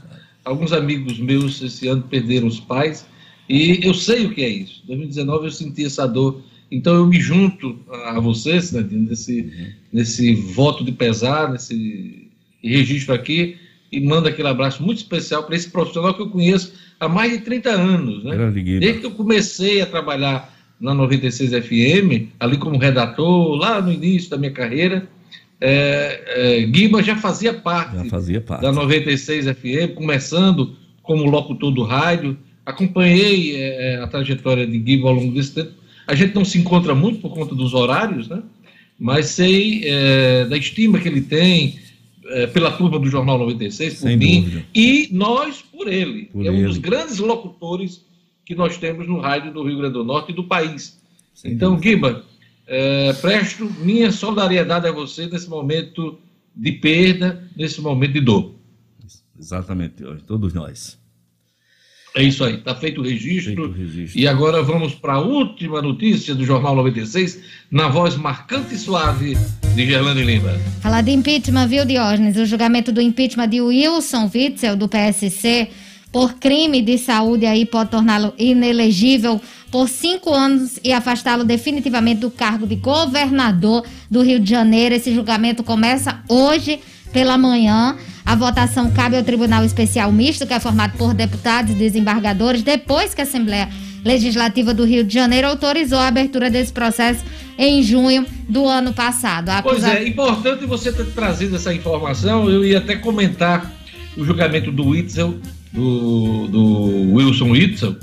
Alguns amigos meus esse ano perderam os pais e eu sei o que é isso. Em 2019 eu senti essa dor. Então eu me junto a vocês né, nesse, uhum. nesse voto de pesar, nesse registro aqui e mando aquele abraço muito especial para esse profissional que eu conheço há mais de 30 anos. Né? Desde que eu comecei a trabalhar na 96 FM, ali como redator, lá no início da minha carreira, é, é, Guiba já fazia parte, já fazia parte da 96 FM, começando como locutor do rádio. Acompanhei é, a trajetória de Guiba ao longo desse tempo. A gente não se encontra muito por conta dos horários, né? mas sei é, da estima que ele tem é, pela turma do Jornal 96, por Sem mim, dúvida. e nós por ele. Por é um dos grandes locutores que nós temos no rádio do Rio Grande do Norte e do país. Sem então. Guiba, é, presto minha solidariedade a você nesse momento de perda, nesse momento de dor. Exatamente, todos nós. É isso aí, está feito o registro. Feito o registro. E agora vamos para a última notícia do Jornal 96, na voz marcante e suave de Gerlane Lima. Falar de impeachment, viu, Diógenes? O julgamento do impeachment de Wilson Witzel, do PSC, por crime de saúde aí pode torná-lo inelegível por cinco anos e afastá-lo definitivamente do cargo de governador do Rio de Janeiro. Esse julgamento começa hoje pela manhã. A votação cabe ao Tribunal Especial Misto, que é formado por deputados e desembargadores, depois que a Assembleia Legislativa do Rio de Janeiro autorizou a abertura desse processo em junho do ano passado. Pois é, importante você ter trazido essa informação. Eu ia até comentar o julgamento do Witzel do, do Wilson Witzel,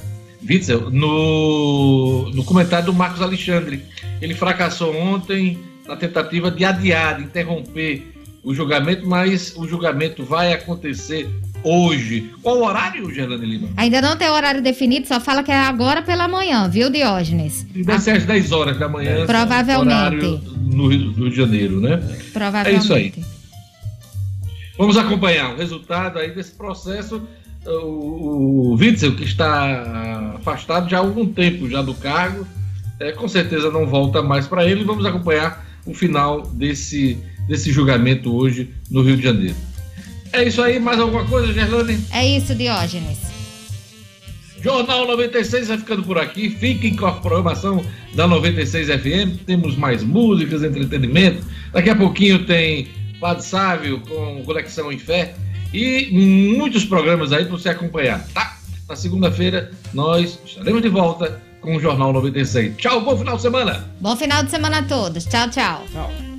Witzel no, no comentário do Marcos Alexandre. Ele fracassou ontem na tentativa de adiar, de interromper o julgamento, mas o julgamento vai acontecer hoje. Qual o horário, Gerlane Lima? Ainda não tem horário definido, só fala que é agora pela manhã, viu, Diógenes? Deve ser às 10 horas da manhã. Provavelmente. No Rio, no Rio de Janeiro, né? Provavelmente. É isso aí. Vamos acompanhar o resultado aí desse processo o, o Witzel, que está afastado já há algum tempo já do cargo, é, com certeza não volta mais para ele. Vamos acompanhar o final desse, desse julgamento hoje no Rio de Janeiro. É isso aí, mais alguma coisa, Gerlane? É isso, Diógenes. Jornal 96 vai ficando por aqui. Fiquem com a programação da 96 FM. Temos mais músicas, entretenimento. Daqui a pouquinho tem Padre Sávio com Conexão em Fé e muitos programas aí para você acompanhar, tá? Na segunda-feira nós estaremos de volta com o Jornal 96. Tchau, bom final de semana. Bom final de semana a todos. Tchau, tchau. Tchau.